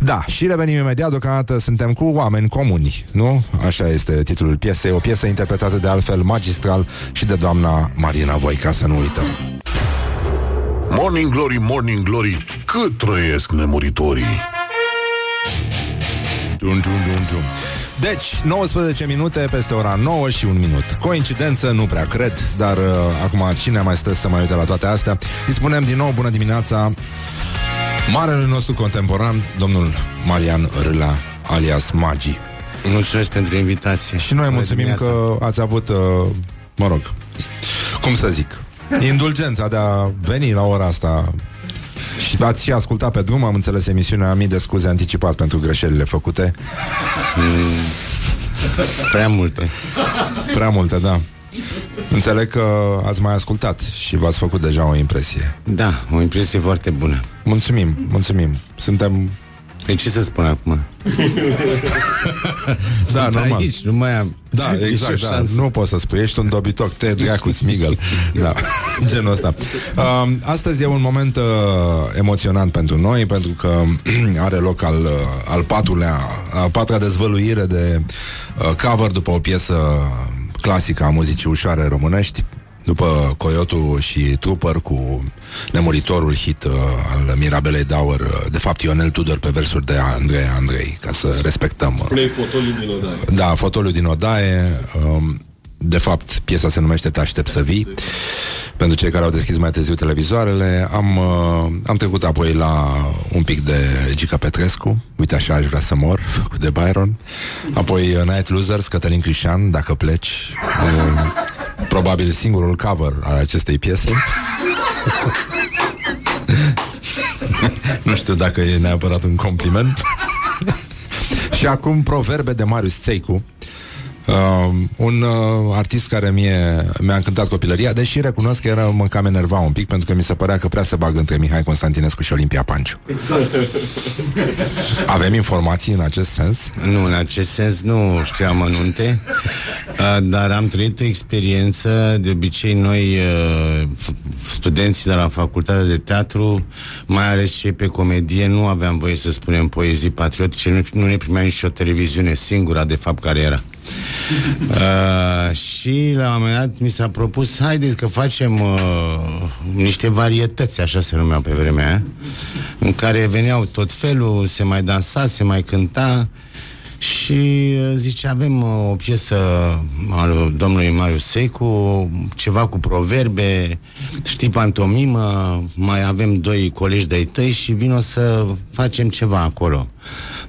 Da, și revenim imediat, deocamdată suntem cu oameni comuni, nu? Așa este titlul piesei, o piesă interpretată de altfel magistral și de doamna Marina Voica, să nu uităm. Morning Glory, Morning Glory, cât trăiesc nemuritorii? Dun, dun, dun, dun. Deci, 19 minute peste ora 9 și un minut. Coincidență, nu prea cred, dar uh, acum cine mai stă să mai uite la toate astea? Îi spunem din nou bună dimineața marele nostru contemporan, domnul Marian Râla, alias Magi. Mulțumesc pentru invitație. Și noi Bună mulțumim dimineața. că ați avut, uh, mă rog, cum să zic, indulgența de a veni la ora asta și ați și ascultat pe drum, am înțeles emisiunea, mii de scuze anticipat pentru greșelile făcute. Prea multe. Prea multe, da. Înțeleg că ați mai ascultat și v-ați făcut deja o impresie. Da, o impresie foarte bună. Mulțumim, mulțumim. Suntem... Pe ce să spun acum? [laughs] Da, Sunt normal. aici, nu mai am Da, [laughs] nicio exact, da. șansă. Nu poți să spui, ești un dobitoc, te dracu, smigăl. [laughs] Da, genul ăsta. Uh, astăzi e un moment uh, emoționant pentru noi, pentru că [clears throat] are loc al, uh, al patrulea, a patra dezvăluire de uh, cover după o piesă clasică a muzicii ușoare românești, după Coyotu și Trooper cu nemuritorul hit uh, al Mirabelei Dauer, uh, de fapt Ionel Tudor pe versuri de Andrei Andrei, ca să respectăm uh, Play fotoliu din odaie. da, fotoliu din odaie. Um, de fapt, piesa se numește Te aștept să vii. Pentru cei care au deschis mai târziu televizoarele, am, uh, am trecut apoi la un pic de Gica Petrescu, Uite așa aș vrea să mor, [laughs] făcut de Byron. Apoi uh, Night Losers, Cătălin Crișan, Dacă pleci. Uh, probabil singurul cover al acestei piese. [laughs] nu știu dacă e neapărat un compliment. [laughs] Și acum proverbe de Marius Țeicu Uh, un uh, artist care mie mi-a încântat copilăria, deși recunosc că era, mă cam enerva un pic, pentru că mi se părea că prea se bagă între Mihai Constantinescu și Olimpia Panciu. Exact. [laughs] Avem informații în acest sens? Nu, în acest sens nu știam anunte, [laughs] dar am trăit o experiență, de obicei noi, uh, f- studenții de la facultatea de teatru, mai ales cei pe comedie, nu aveam voie să spunem poezii patriotice, nu, nu ne primeam nici o televiziune singura, de fapt, care era. Uh, și la un moment dat mi s-a propus haideți că facem uh, niște varietăți, așa se numeau pe vremea aia, în care veneau tot felul, se mai dansa, se mai cânta și uh, zice, avem uh, o piesă al domnului Marius Seicu, ceva cu proverbe, știi, pantomimă, mai avem doi colegi de-ai tăi și vin să facem ceva acolo.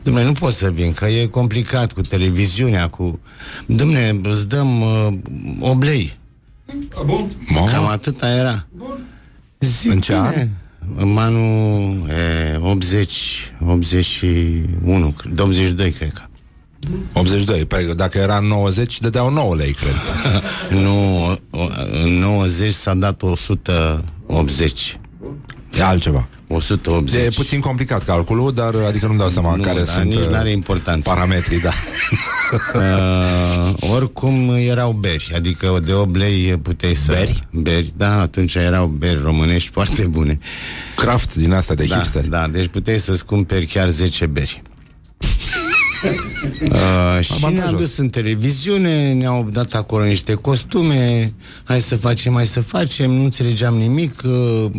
Dom'le, nu pot să vin, că e complicat cu televiziunea, cu... Dom'le, îți dăm uh, oblei. Bun. Cam atâta era. Zic, În ce bine. an? În anul e, 80, 81, 82, cred că. 82. Păi dacă era 90, dădeau 9 lei, cred. [laughs] nu, o- în 90 s-a dat 180. E altceva. 180. E puțin complicat calculul, dar adică nu-mi dau seama Nu, care dar sunt nici uh, n-are importanță. parametrii, da. [laughs] Uh, oricum erau beri, adică de 8 lei puteai să... Beri? Beri, da, atunci erau beri românești [laughs] foarte bune. Craft din asta de da, hipsteri. Da, deci puteai să-ți cumperi chiar 10 beri. Uh, [laughs] și Am ne-am jos. dus în televiziune, ne-au dat acolo niște costume, hai să facem, hai să facem, nu înțelegeam nimic. Uh,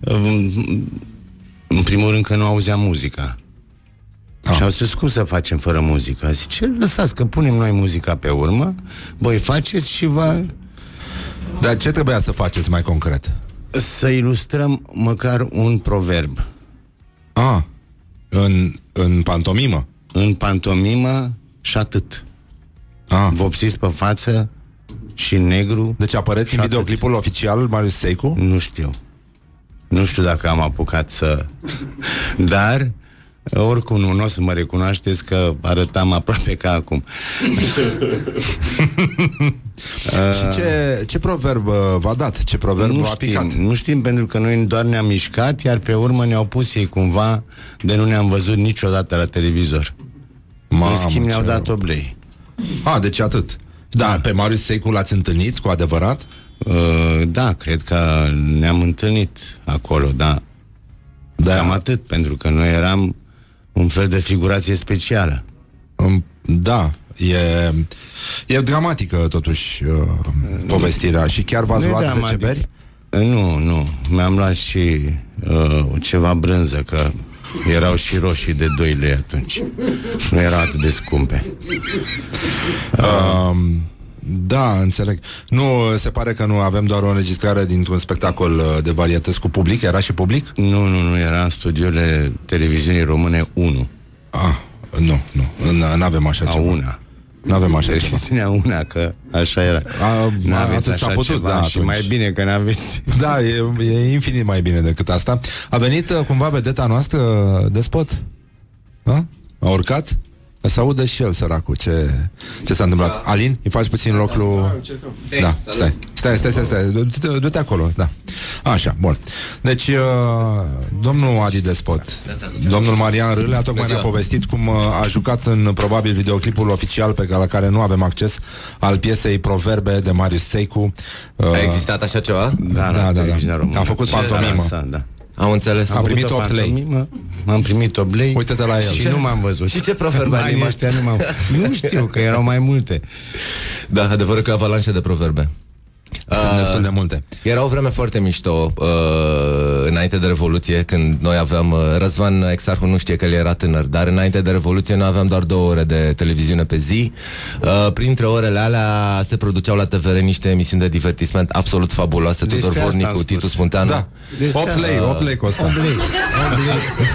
uh, în primul rând că nu auzeam muzica. Ah. Și au spus, cum să facem fără muzică? Zice, lăsați că punem noi muzica pe urmă, voi faceți și va... Dar ce trebuia să faceți mai concret? Să ilustrăm măcar un proverb. Ah, în, în pantomimă? În pantomimă și atât. Ah. Vopsiți pe față și în negru. Deci apăreți și în atât. videoclipul oficial Marius Seicu? Nu știu. Nu știu dacă am apucat să... [laughs] Dar, oricum nu, nu o să mă recunoașteți că arătam aproape ca acum. [laughs] Și ce, ce proverb uh, v-a dat? Ce proverb nu v-a știm, picat? nu știm pentru că noi doar ne-am mișcat, iar pe urmă ne-au pus ei cumva de nu ne-am văzut niciodată la televizor. Mamă, În schimb ne-au ce dat rău. oblei. Ah, deci atât. Da, pe Marius Seicu l-ați întâlnit cu adevărat? Uh, da, cred că ne-am întâlnit acolo, da. Da. Cam atât, pentru că noi eram un fel de figurație specială. Um, Da, e, e dramatică totuși uh, povestirea Și chiar v-ați Nu e luat 10 dramatic. beri? Nu, nu. Mi-am luat și uh, ceva brânză, că erau și roșii de 2 lei atunci. Nu erau atât de scumpe. Um, da, înțeleg. Nu, se pare că nu avem doar o înregistrare dintr-un spectacol uh, de varietăți cu public. Era și public? Nu, nu, nu, era în studiourile televiziunii române 1. Ah, nu, nu. Nu avem așa A ceva. una. Nu avem așa ceva. Televiziunea una, că așa era. A, N-aveți atât așa s-a putut, ceva da, și atunci. mai bine că n-aveți. Da, e, e infinit mai bine decât asta. A venit uh, cumva vedeta noastră, despot? Da? A urcat? Să audă și el, săracul, ce, ce s-a întâmplat. Alin, îi faci puțin loc lui... Da, stai, stai, stai, stai, stai. Du-te, du-te acolo, da. Așa, bun. Deci, uh, domnul Adi Despot, domnul Marian Râlea, tocmai ne-a povestit cum uh, a jucat în probabil videoclipul oficial pe care, la care nu avem acces al piesei Proverbe de Marius Seicu. Uh, A existat așa ceva? Da, Da, da, da. televiziunea română. A făcut Ce pantomimă. s-a lansat, Da. Am înțeles. A primit făcut o 8 lei. pantomimă, M-am primit 8 lei Uite-te la el. Și Ce? nu m-am văzut Și ce proverbe ai Banii limat? ăștia nu m-am Nu știu, că erau mai multe Da, adevărul că avalanșe de proverbe. Sunt destul de multe. Era o vreme foarte mișto uh, înainte de Revoluție, când noi aveam... Uh, Răzvan Exarhu nu știe că el era tânăr, dar înainte de Revoluție noi aveam doar două ore de televiziune pe zi. Uh, printre orele alea se produceau la TVR niște emisiuni de divertisment absolut fabuloase. Despre Tudor asta Vornicu, am spus. Titu Spunteanu. Da. Despre 8 asta. lei, 8 lei costă. 8 lei, 8 lei.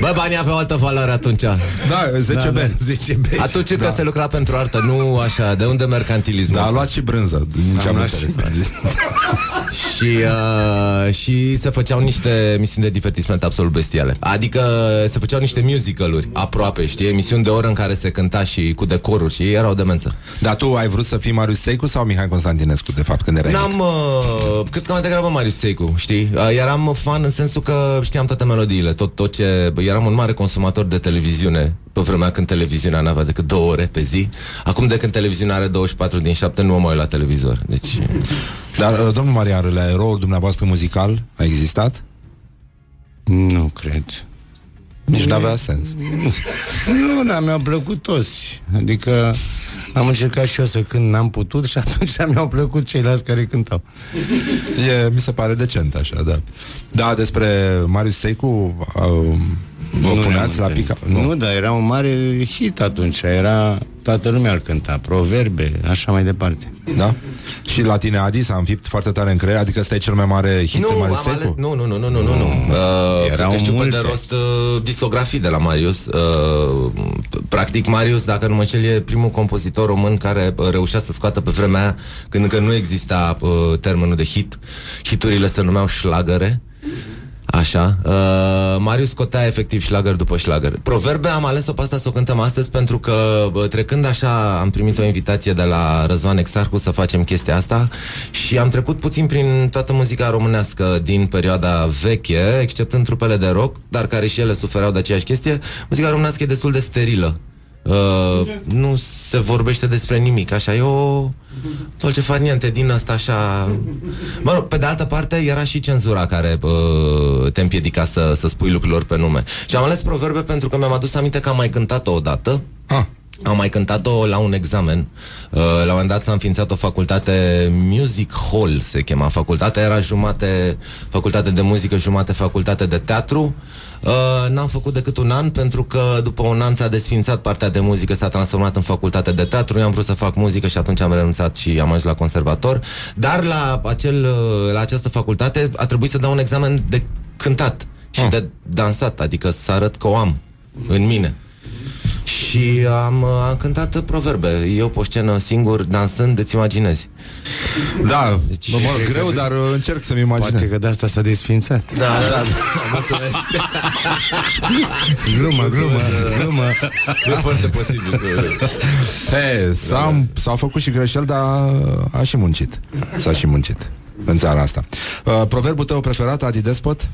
Bă, banii aveau altă valoare atunci. Da, 10 Da, beri. da, 10 beri Atunci da. se lucra pentru artă, nu așa. De unde mercantilismul? Da, a ăsta? luat și brânză. Din ce am Am luat și înțeles. [laughs] și, uh, și se făceau niște emisiuni de divertisment absolut bestiale. Adică se făceau niște musicaluri aproape, știi? Emisiuni de oră în care se cânta și cu decoruri și ei erau demență. Dar tu ai vrut să fii Marius Seicu sau Mihai Constantinescu, de fapt, când erai mic? N-am, uh, cred că mai degrabă Marius Țeicu, știi? Uh, eram fan în sensul că știam toate melodiile, tot, tot ce... Eram un mare consumator de televiziune pe vremea când televiziunea n-avea decât două ore pe zi. Acum de când televiziunea are 24 din 7 nu mă mai uit la televizor. Deci... Dar, uh, domnul Marian Râlea, eroul dumneavoastră muzical a existat? Nu cred. Nici n-avea sens. [laughs] Nu, dar mi-au plăcut toți. Adică am încercat și eu să cânt, n-am putut și [laughs] atunci mi-au plăcut ceilalți care cântau. E, mi se pare decent așa, da. Da, despre Marius Seicu uh, vă Nu puneați la ne-am pica... întâlnit. Nu, dar era un mare hit atunci. Era, toată lumea îl cânta, proverbe, așa mai departe. Da? Și la tine, Adi, s-a înfipt foarte tare în creier, adică ăsta e cel mai mare hit de Nu, Marius am ales, Seicu? nu, nu, nu, nu, nu, nu, nu. Uh, Erau că știu pe multe. de rost uh, discografii de la Marius. Uh, practic, Marius, dacă nu mă înșel, e primul compozitor român care uh, reușea să scoată pe vremea aia, când încă nu exista uh, termenul de hit. Hiturile se numeau șlagăre. Așa. Uh, Marius scotea efectiv șlagăr după șlagăr. Proverbe am ales-o pe asta să o cântăm astăzi pentru că bă, trecând așa am primit o invitație de la Răzvan Exarcu să facem chestia asta și am trecut puțin prin toată muzica românească din perioada veche, exceptând trupele de rock, dar care și ele suferau de aceeași chestie. Muzica românească e destul de sterilă. Uh, nu se vorbește despre nimic, așa, e o dolce farniente din asta așa... Mă rog, pe de altă parte era și cenzura care uh, te împiedica să, să spui lucrurilor pe nume. Și am ales proverbe pentru că mi-am adus aminte că am mai cântat-o odată. Ah. Am mai cântat-o la un examen. Uh, la un moment dat s-a înființat o facultate Music Hall, se chema. Facultatea era jumate facultate de muzică, jumate facultate de teatru. Uh, n-am făcut decât un an pentru că după un an s-a desfințat partea de muzică, s-a transformat în facultate de teatru. Eu am vrut să fac muzică și atunci am renunțat și am ajuns la conservator. Dar la, acel, uh, la această facultate a trebuit să dau un examen de cântat și de dansat, adică să arăt că o am în mine. Și am, am cântat proverbe. Eu pe scenă singur, dansând, îți imaginezi. Da, deci, mă, mă, greu, dar uh, încerc să-mi imaginez. Poate că de asta s-a desfințat. Da, da, [laughs] mulțumesc. glumă, glumă, glumă. E foarte posibil. Că... He, s-a, s-au făcut și greșeli, dar a și muncit. S-a și muncit în țara asta. Uh, proverbul tău preferat, Adi Despot?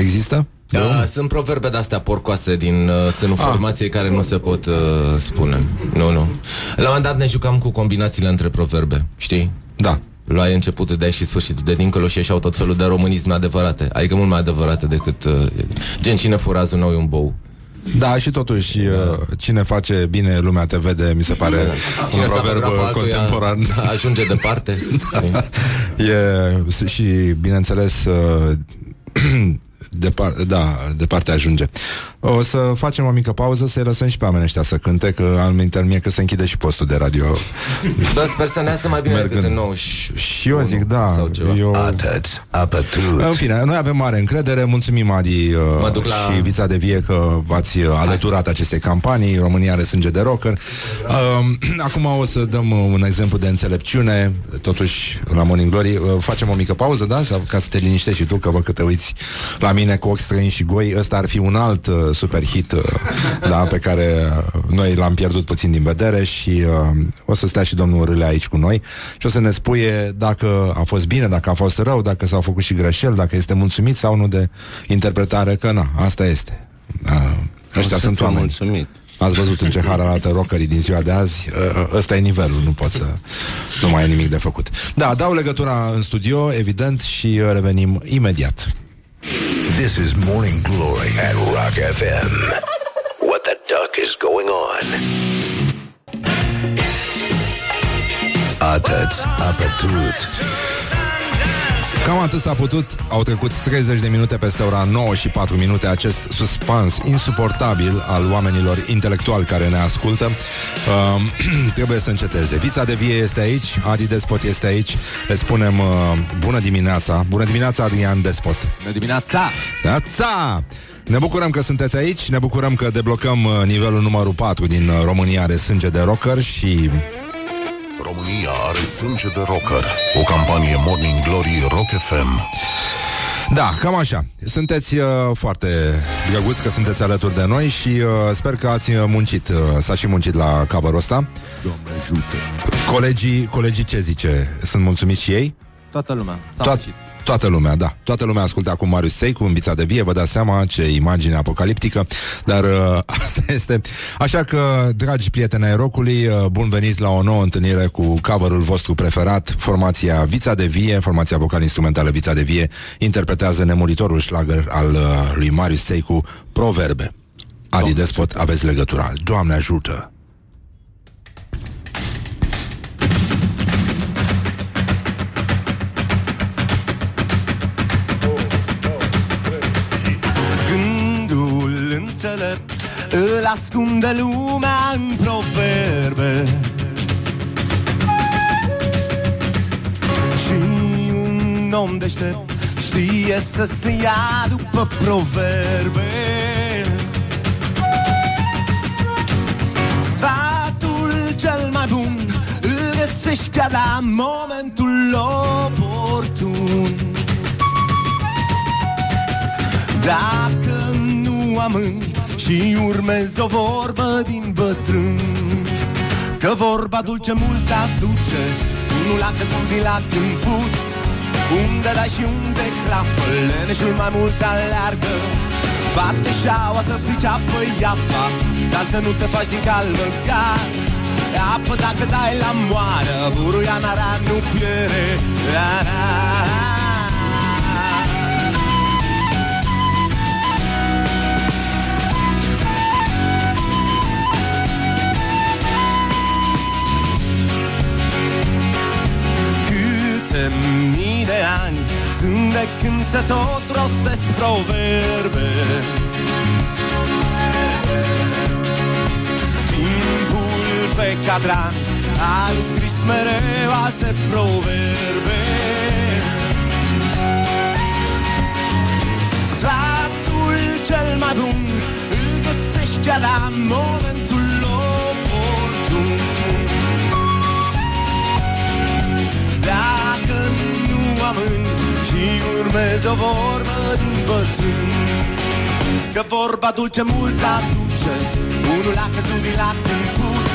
Există? Da, sunt proverbe de-astea porcoase din uh, sânul Ah. formației care nu se pot uh, spune. Nu, nu. La un moment dat ne jucam cu combinațiile între proverbe, știi? Da. Luai începutul de aici și sfârșitul de dincolo și ieșeau tot felul de românisme adevărate. Adică mult mai adevărate decât... Uh, gen cine furazul nou e un bou. Da, și totuși, uh, cine face bine lumea te vede, mi se pare un Cine s-a proverb făcut rapul altuia, contemporan. Ajunge departe. [laughs] E, și, bineînțeles, uh, [clears throat] Depar- da, departe ajunge. O să facem o mică pauză să-i lăsăm și pe oamenii ăștia să cânte, că am minter mie că se închide și postul de radio. Da, sper să ne iasă mai bine Mergând. decât în nou și... Și eu zic, da, sau ceva. eu... Atât, apătut. În fine, noi avem mare încredere, mulțumim Adi uh, Mă duc la- și Vița de Vie că v-ați uh, alăturat acestei campanii, România are sânge de rocker. Uh, [clears throat] acum o să dăm uh, un exemplu de înțelepciune, totuși la Morning Glory. Uh, facem o mică pauză, da? Sau ca să te liniștești și tu, că văd că te uiți la mine cu ochi străini și goi. Ăsta ar fi un alt uh, super hit uh, da, pe care uh, noi l-am pierdut puțin din vedere și uh, o să stea și domnul Râle aici cu noi și o să ne spuie dacă a fost bine, dacă a fost rău, dacă s-au făcut și greșeli, dacă este mulțumit sau nu de interpretare, că na, asta este. Uh, ăștia să sunt fiu oameni. mulțumit. Ați văzut în ce har arată rockerii din ziua de azi Uh, Ăsta e nivelul, nu pot să Nu mai e nimic de făcut Da, dau legătura în studio, evident Și uh, revenim imediat This is Morning Glory at Rock FM. What the duck is going on? Ah, Atât, apătut. Cam atât s-a putut. Au trecut 30 de minute peste ora 9 și 4 minute. Acest suspans insuportabil Al oamenilor intelectuali care ne ascultă. Uh, [clears throat] Trebuie să înceteze. Vița de vie este aici Adi Despot este aici. Le spunem uh, bună dimineața. Bună dimineața Adrian Despot. Bună dimineața! Dimineața! Ne bucurăm că sunteți aici, ne bucurăm că deblocăm uh, nivelul numărul 4 din uh, România are sânge de rocker și România are sânge de rocker. O campanie Morning Glory Rock FM. Da, cam așa. Sunteți uh, foarte drăguți că sunteți alături de noi și uh, sper că ați muncit, uh, s-a și muncit la cover ăsta. Doamne ajută. Colegii, colegii ce zice? Sunt mulțumiți și ei? Toată lumea. S-a Toat, muncit. Toată lumea, da. Toată lumea ascultă acum Marius Seicu în Vița de Vie, vă dați seama ce imagine apocaliptică, dar uh, [laughs] asta este. Așa că, dragi prieteni ai rocului, uh, bun veniți la o nouă întâlnire cu coverul vostru preferat, formația Vița de Vie, formația vocal-instrumentală Vița de Vie, interpretează nemuritorul șlagăr al uh, lui Marius Seicu, Proverbe. Adi Despot, aveți legătura. Doamne ajută! Ascunde lumea în proverbe. Și un om deștept Știe să se ia după proverbe. Sfatul cel mai bun Îl găsești chiar la momentul oportun. Dacă nu amâni și urmezi o vorbă din bătrân Că vorba dulce mult aduce Nu l-a căzut din lac în puț Unde dai și unde crapă Leneșul mai mult aleargă Bate șaua să priceapă iapa Dar să nu te faci din calmă gar. Apă dacă dai la moară Buruia nara nu piere. La, la, la. Mii de ani Sunt de când se tot rostesc proverbe. Timpul pe cadran A înscris mereu alte proverbe. Sfatul cel mai bun Îl găsești chiar la momentul nu amâni și urmezi o vorbă din bătrân. Că vorba dulce mult aduce Unul a căzut din lac în puț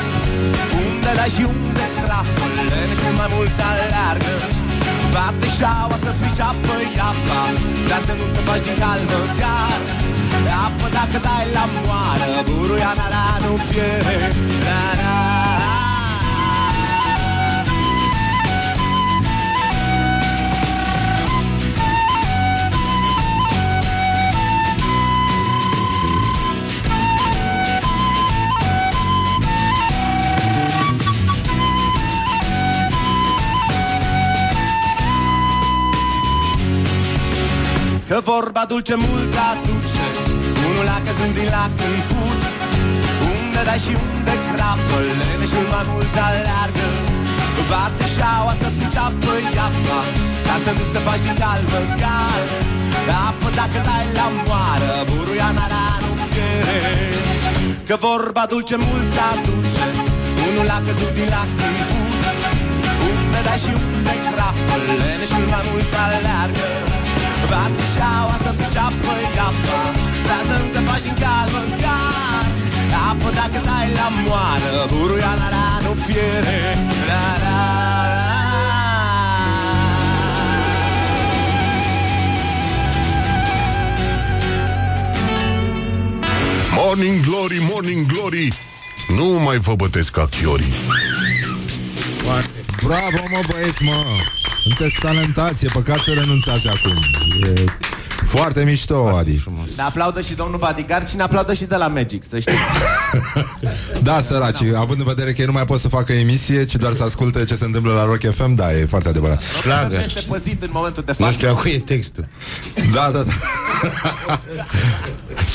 Unde dai și unde crapă Leneșul mai mult aleargă Bate șaua să priceapă iapa Dar să nu te faci din calmă gar. Apă dacă dai la moară Buruia nara nu fiere la, la, Că vorba dulce mult aduce Unul a căzut din lac în puț. Unde dai și unde crapă Leneșul mai mult aleargă. Bate șaua să priceapă iapa Dar să nu te faci din calmă gar. Apă dacă dai la moară Buruia nara nu piere Că vorba dulce mult aduce Unul a căzut din lac în puț. Unde dai și unde crapă Leneșul mai mult aleargă Bate șaua să priceapă iapa Dar să nu te faci din calmă gar Apă dacă dai la moară Buruia nara nu piere. La, la, la. Morning Glory, Morning Glory. Nu mai vă bătesc ca chiorii. Bravo, mă, băieți, mă! Sunteți talentați, e păcat să renunțați acum. E foarte mișto, Adi. Ne aplaudă și domnul bodyguard și ne aplaudă și de la Magic, să știi [laughs] Da, săraci, având în vedere că ei nu mai pot să facă emisie, ci doar să asculte ce se întâmplă la Rock FM, da, e foarte adevărat. Plagă. Este păzit în momentul de Nu față știu a cui e textul. Da, da, da.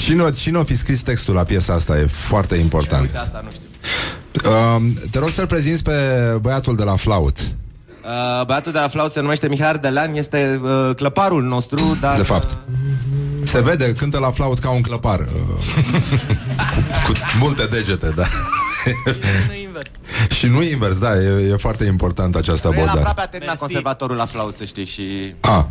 cine, cine o fi scris textul la piesa asta? E foarte important. Uite, asta nu știu Uh, te rog să-l prezinți pe băiatul de la flaut. Uh, băiatul de la flaut se numește Mihai Ardelean, este uh, clăparul nostru, dar... De fapt. Se vede, cântă la flaut ca un clăpar. Uh, cu, [laughs] cu multe degete, da. [laughs] Și nu invers, da, e, e foarte important această El abordare. aproape a terminat conservatorul la flaut, să știi, și... A,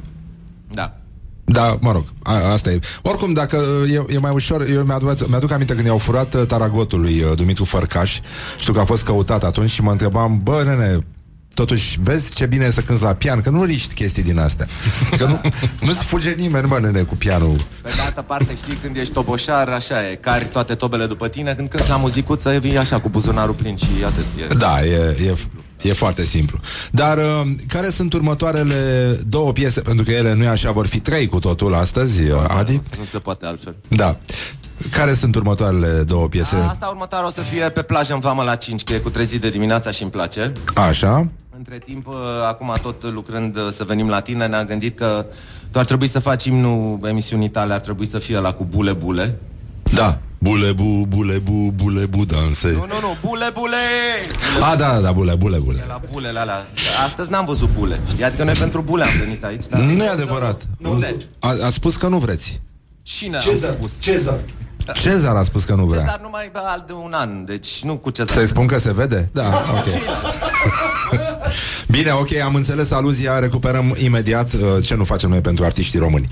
Da. Da, mă rog, a, asta e. Oricum, dacă e, e mai ușor, eu mi-aduc, mi-aduc aminte când i-au furat uh, taragotul lui uh, Dumitru Fărcaș, știu că a fost căutat atunci și mă întrebam, bă, nene, totuși, vezi ce bine e să cânti la pian, că nu riști chestii din astea. Că nu, [laughs] nu-ți fuge nimeni, mă, nene, cu pianul. Pe de altă parte, știi, când ești toboșar, așa e, cari toate tobele după tine, când cânti la muzicuță, vii așa, cu buzunarul plin și atât. E. Da, e, e, e foarte simplu. Dar uh, care sunt următoarele două piese? Pentru că ele nu e așa, vor fi trei cu totul astăzi, uh, Adi? Nu se poate altfel. Da. Care sunt următoarele două piese? Asta următoare o să fie pe plajă în Vamă la 5, că e cu trezit de dimineața și îmi place. Așa. Între timp, uh, acum tot lucrând uh, să venim la tine, ne-am gândit că tu ar trebui să faci imnul emisiunii tale, ar trebui să fie la cu bule bule. Da. Bule bu, bule bu, bule bu danse. Nu, nu, nu, bule bule! A, da, da, da, bule, bule, bule. La bulele alea. Astăzi n-am văzut bule. Știi? Adică noi pentru bule am venit aici. Dar Nu e adevărat. Nu, de. A, a spus că nu vreți. Cine a Cezar, spus? Cezar. Cezar a spus că nu vrea. Cezar nu mai bea alt de un an, deci nu cu Cezar. Să-i spun că se vede? Da, ok. [laughs] Bine, ok, am înțeles aluzia, recuperăm imediat uh, ce nu facem noi pentru artiștii români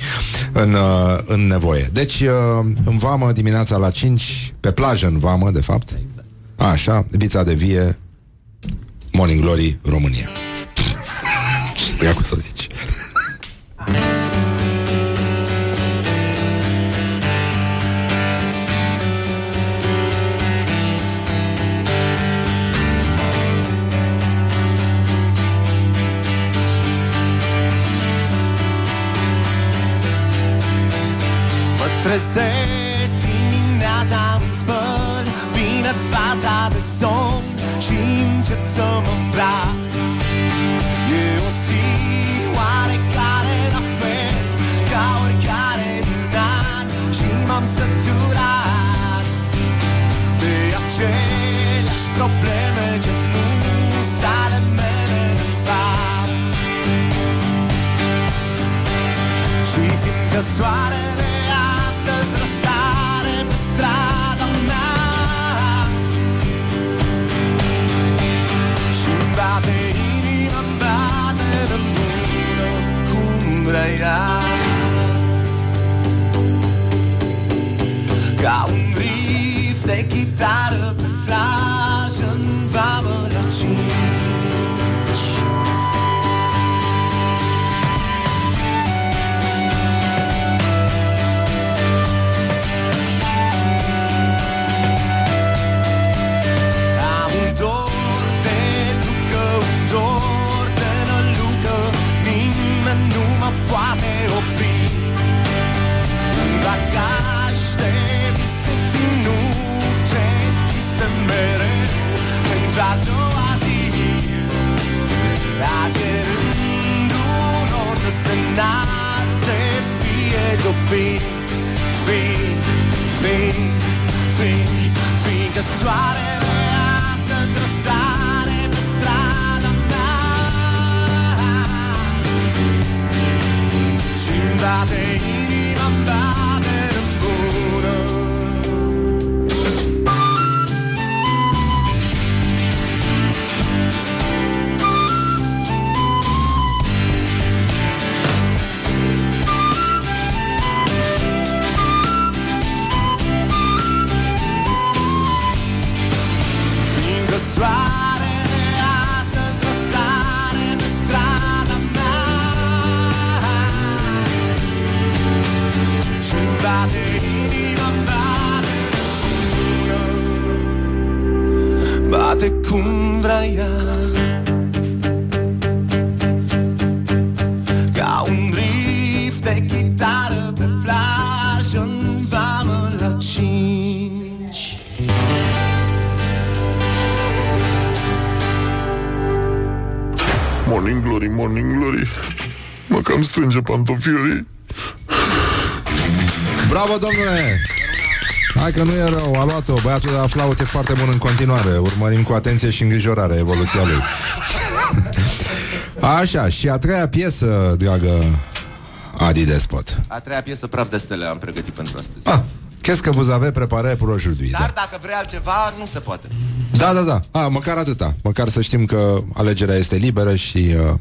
în, uh, în nevoie. Deci, uh, în vamă, dimineața la 5, pe plajă în vamă, de fapt. Exact. Așa, vița de vie, Morning Glory, România. [laughs] Ce dracu să zici? Trezesc dimineața, îmi spăl bine fața de somn Și încep să mă îmbrac E o zi oarecare la fel ca oricare din an Și m-am săturat. De aceleași probleme ce nu sale mele de fapt. Și simt că soarele ea Ca un riff de chitară pe plajă în vamă Fie ce-o fi, fi, fi, fi, fi Că soarele astăzi răsare pe strada mea Și-mi bate inima, bate soarele astăzi răsare pe strada mea. Și-mi bate inima, bate bună Bate cum vrea ea strânge pantofiorii Bravo, domnule! Hai că nu e rău, a luat-o Băiatul de la flaut e foarte bun în continuare Urmărim cu atenție și îngrijorare evoluția lui [laughs] Așa, și a treia piesă, dragă Adi Despot A treia piesă, Praf de stele, am pregătit pentru astăzi. ah, Qu'est-ce que vous avez préparé pour aujourd'hui Dar dacă vrei altceva, nu se poate. Da, da, da. A, măcar atâta. Măcar să știm că alegerea este liberă și uh,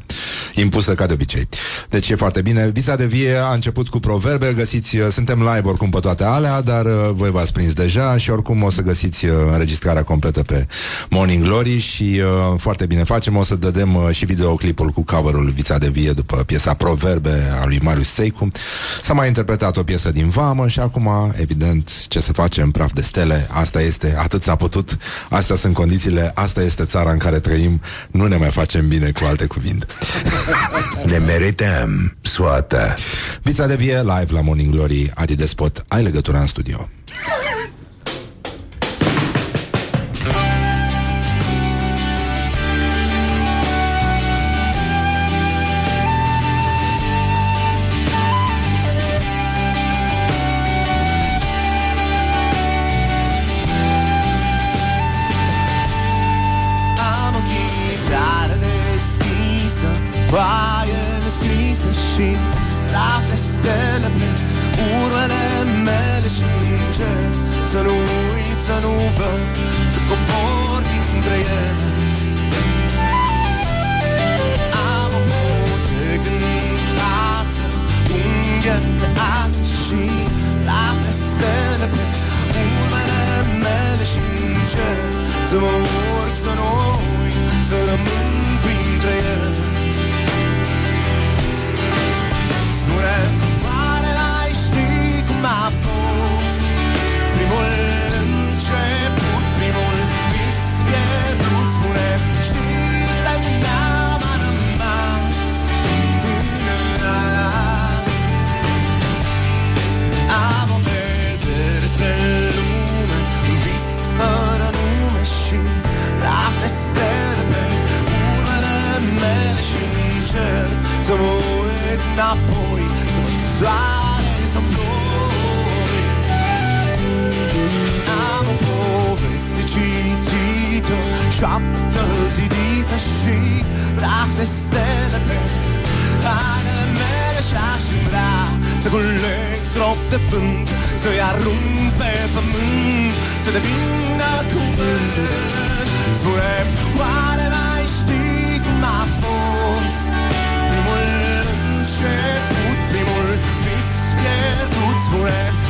impusă ca de obicei. Deci e foarte bine. Vița de vie a început cu proverbe. Găsiți, uh, suntem live oricum pe toate alea, dar uh, voi v-ați prins deja și oricum o să găsiți uh, înregistrarea completă pe Morning Glory și uh, foarte bine facem. O să dădem uh, și videoclipul cu coverul Vița de vie după piesa Proverbe a lui Marius Seicu. S-a mai interpretat o piesă din Vamă și acum, evident, ce să facem, praf de stele, asta este, atât s-a putut, astea sunt condițiile, asta este țara în care trăim, nu ne mai facem bine cu alte cuvinte. [laughs] Ne merităm soată. Vița de vie live la Morning Glory, Adi Despot, ai legătura în studio. Deschisă Foaie nescrisă și praf de stele pe urmele mele și încerc Să nu uit, să nu văd, să cobor dintre ele. Am o potec în față, unghi îndată și praf de stele pe urmele mele și încerc Să mă urc, să nu uit, să rămân printre ele Spune, oare mai știi cum a fost? Primul început, primul vis pierdut Spune, știi de n-am a rămas? Până azi. Am o vedere spre lume, un vis fără nume și praf de stele pe urmele mele și încerc să mă uit înapoi, să mă soare, să ploi. Am o poveste citită, șaptă zidită și praf de stele pe hainele mele și-aș vrea să culeg strop de vânt, să-i arunc pe pământ, să devină cuvânt. Spune, oare mai început, primul vis pierdut?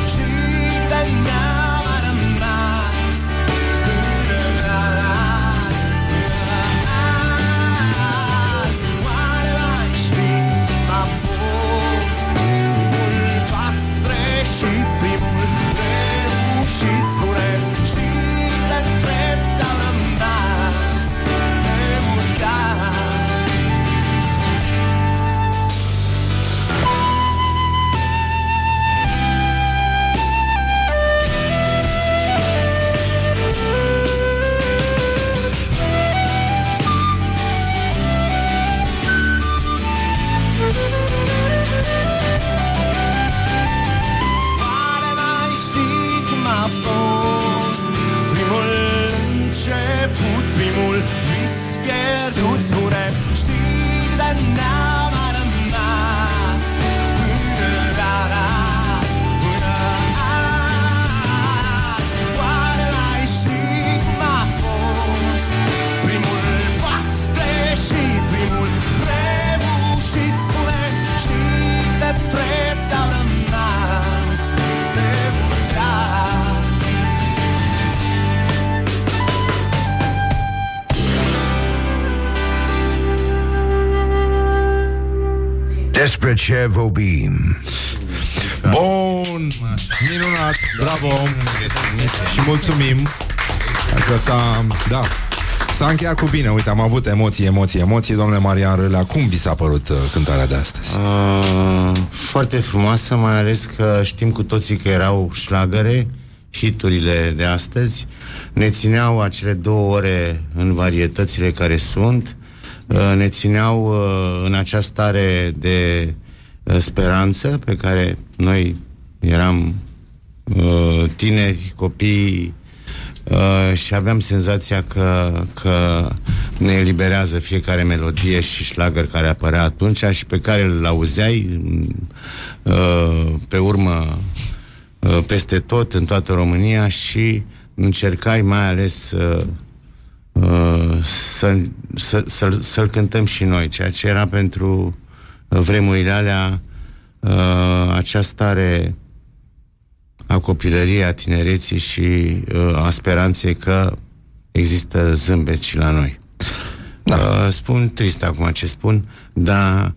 Ce vorbim? Bun, minunat, bravo și mulțumim că s-a, da, s-a încheiat cu bine. Uite, am avut emoții, emoții, emoții. Domnule Marian Râlea, cum vi s-a părut uh, cântarea de astăzi? Uh, foarte frumoasă, mai ales că știm cu toții că erau șlagăre, hiturile de astăzi. Ne țineau acele două ore în varietățile care sunt, uh, ne țineau uh, în această stare de uh, speranță pe care noi eram uh, tineri, copii uh, și aveam senzația că, că ne eliberează fiecare melodie și șlagăr care apărea atunci și pe care îl auzeai uh, pe urmă uh, peste tot, în toată România și încercai mai ales uh, uh, să, să, să, să-l cântăm și noi, ceea ce era pentru uh, vremurile alea uh, acea stare a copilăriei, a tinereții și uh, a speranței că există zâmbet și la noi. Da. Uh, spun trist acum ce spun, dar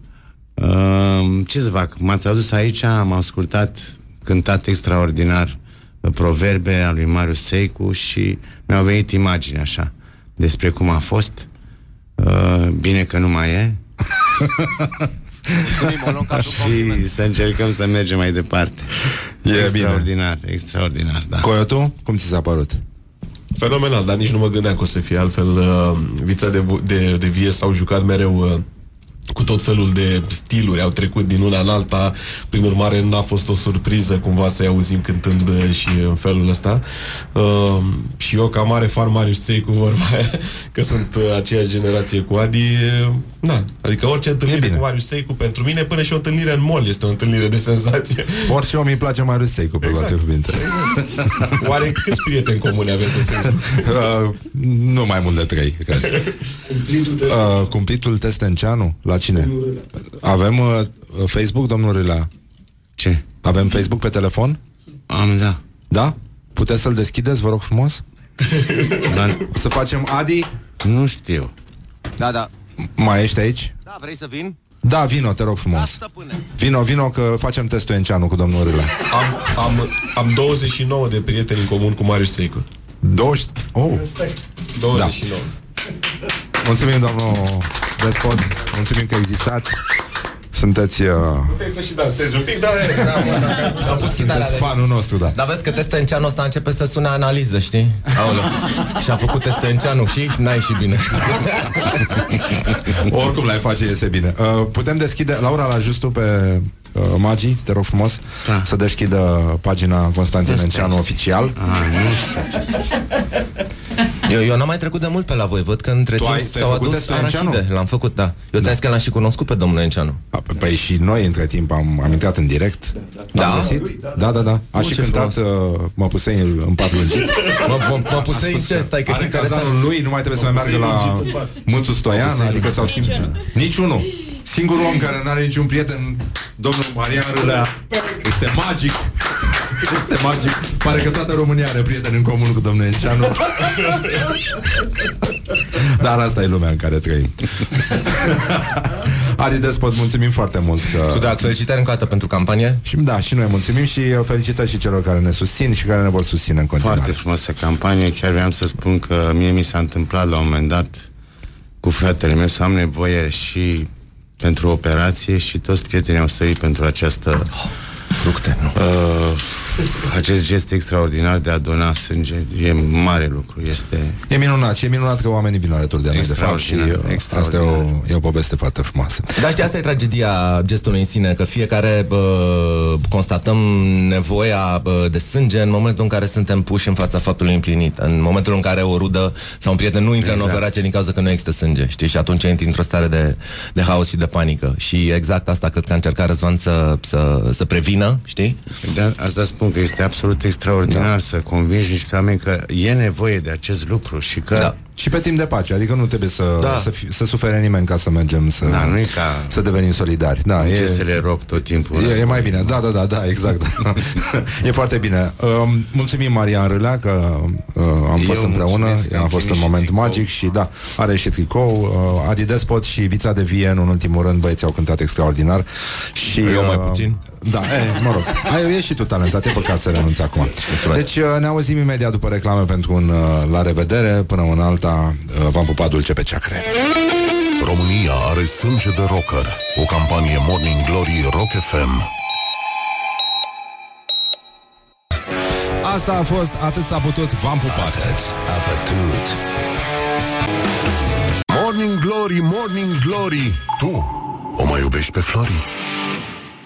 uh, ce să fac? M-ați adus aici, am ascultat cântat extraordinar uh, proverbe al lui Marius Seicu și mi-au venit imagini așa despre cum a fost. Uh, bine că nu mai e. [laughs] și să încercăm să mergem mai departe. E extraordinar, bine. extraordinar, da. Coyotu, cum ți s-a părut? Fenomenal, dar nici nu mă gândeam că o să fie altfel. Uh, vița de, de, de vie s-au jucat mereu uh, cu tot felul de stiluri, au trecut din una în alta, prin urmare n-a fost o surpriză cumva să-i auzim cântând uh, și în felul ăsta. Uh, și eu, ca mare fan Marius Ței cu [laughs] vorba aia, că sunt uh, aceeași generație cu Adi, uh, na, adică orice întâlnire cu Marius Țeicu pentru mine, până și o întâlnire în mall este o întâlnire de senzație. Orice om îi place Marius Țeicu, pe exact. toate cuvinte. [laughs] Oare câți prieteni comuni aveți pe Facebook? Uh, nu mai mult de trei, cred. [laughs] Cumplitul, uh, cumplitul Testenceanu? La cine? Avem uh, Facebook, domnul Rila? Ce? Avem Facebook pe telefon? Am, da. Da? Puteți să-l deschideți, vă rog frumos? [laughs] da. Să facem Adi? Nu știu. Da, da. Mai ești aici? Da, vrei să vin? Da, vino, te rog frumos. Da, vino, vino că facem testul Enceanu cu domnul Rila. Am, am, am 29 de prieteni în comun cu Marius Seicu. 20... Oh. 29. Da. Mulțumim, domnul Despot. Mulțumim că existați. Sunteți... Uh... Puteți să și dansezi un pic, dar... Da, pus Sunteți fanul nostru, da. Dar vezi că Testenceanu ăsta începe să sune analiză, știi? Aoleu. și a făcut Testenceanu și n-a ieșit bine. [laughs] Oricum l-ai face, iese bine. Uh, putem deschide... Laura, la justu pe uh, Magi, te rog frumos, da. să deschidă pagina Constantin Enceanu oficial. Ah, [laughs] eu, eu n-am mai trecut de mult pe la voi, văd că între timp s-au adus arachide. L-am făcut, da. Eu ți-am zis că l-am și cunoscut pe domnul Enceanu. Păi și noi între timp am, am intrat în direct. Da? Da, da, da. A și cântat uh, Mă pusei în pat lungit. [laughs] Mă, mă, mă pusei în ce? Stai că Are cazanul lui, nu mai trebuie să mai meargă la Mânțu Stoian, adică s-au schimbat. Niciunul. Singurul om care nu are niciun prieten, domnul Marian Râlea, este magic. Este magic. Pare că toată România are prieteni în comun cu domnul Enceanu. Dar asta e lumea în care trăim. [laughs] Adi Despot, mulțumim foarte mult că... Cu drag, felicitări încă o dată pentru campanie. Și da, și noi mulțumim și felicitări și celor care ne susțin și care ne vor susține în continuare. Foarte frumoasă campanie. Chiar vreau să spun că mie mi s-a întâmplat la un moment dat cu fratele meu să am nevoie și pentru operație și toți prietenii au sărit pentru această fructe, nu? Uh, acest gest extraordinar de a dona sânge e mare lucru. Este e minunat și e minunat că oamenii vin alături de noi, de fapt, și uh, asta e o, e o poveste foarte frumoasă. Dar știi, asta e tragedia gestului în sine, că fiecare uh, constatăm nevoia uh, de sânge în momentul în care suntem puși în fața faptului împlinit. În momentul în care o rudă sau un prieten nu intră exact. în operație din cauza că nu există sânge, știi? Și atunci intri într-o stare de, de haos și de panică. Și exact asta cred că a încercat Răzvan să, să, să prevină, știi? De asta spun că este absolut extraordinar da. să convingi niște oameni că e nevoie de acest lucru și că da. Și pe timp de pace, adică nu trebuie să, da. să, fi, să sufere nimeni ca să mergem să, da, nu e ca să devenim solidari. Da, e, să le rog tot timpul. E, e mai bine, da, da, da, da, exact. [laughs] e foarte bine. Uh, mulțumim Marian Râlea că uh, am Eu fost împreună, am fost un moment tricou. magic și da, are și tricou. Uh, Adi Despot și Vița de Vie, în ultimul rând, băieții au cântat extraordinar. Și, Eu mai uh, puțin. Da, e, mă rog. [laughs] Ai, e și tu talentat, e păcat să renunți acum. Deci uh, ne auzim imediat după reclame pentru un uh, la revedere. Până în alta, uh, v-am pupat dulce pe ceacre. România are sânge de rocker. O campanie Morning Glory Rock FM. Asta a fost Atât s-a putut, v-am pupat. Atât a putut. Morning Glory, Morning Glory. Tu o mai iubești pe Flori?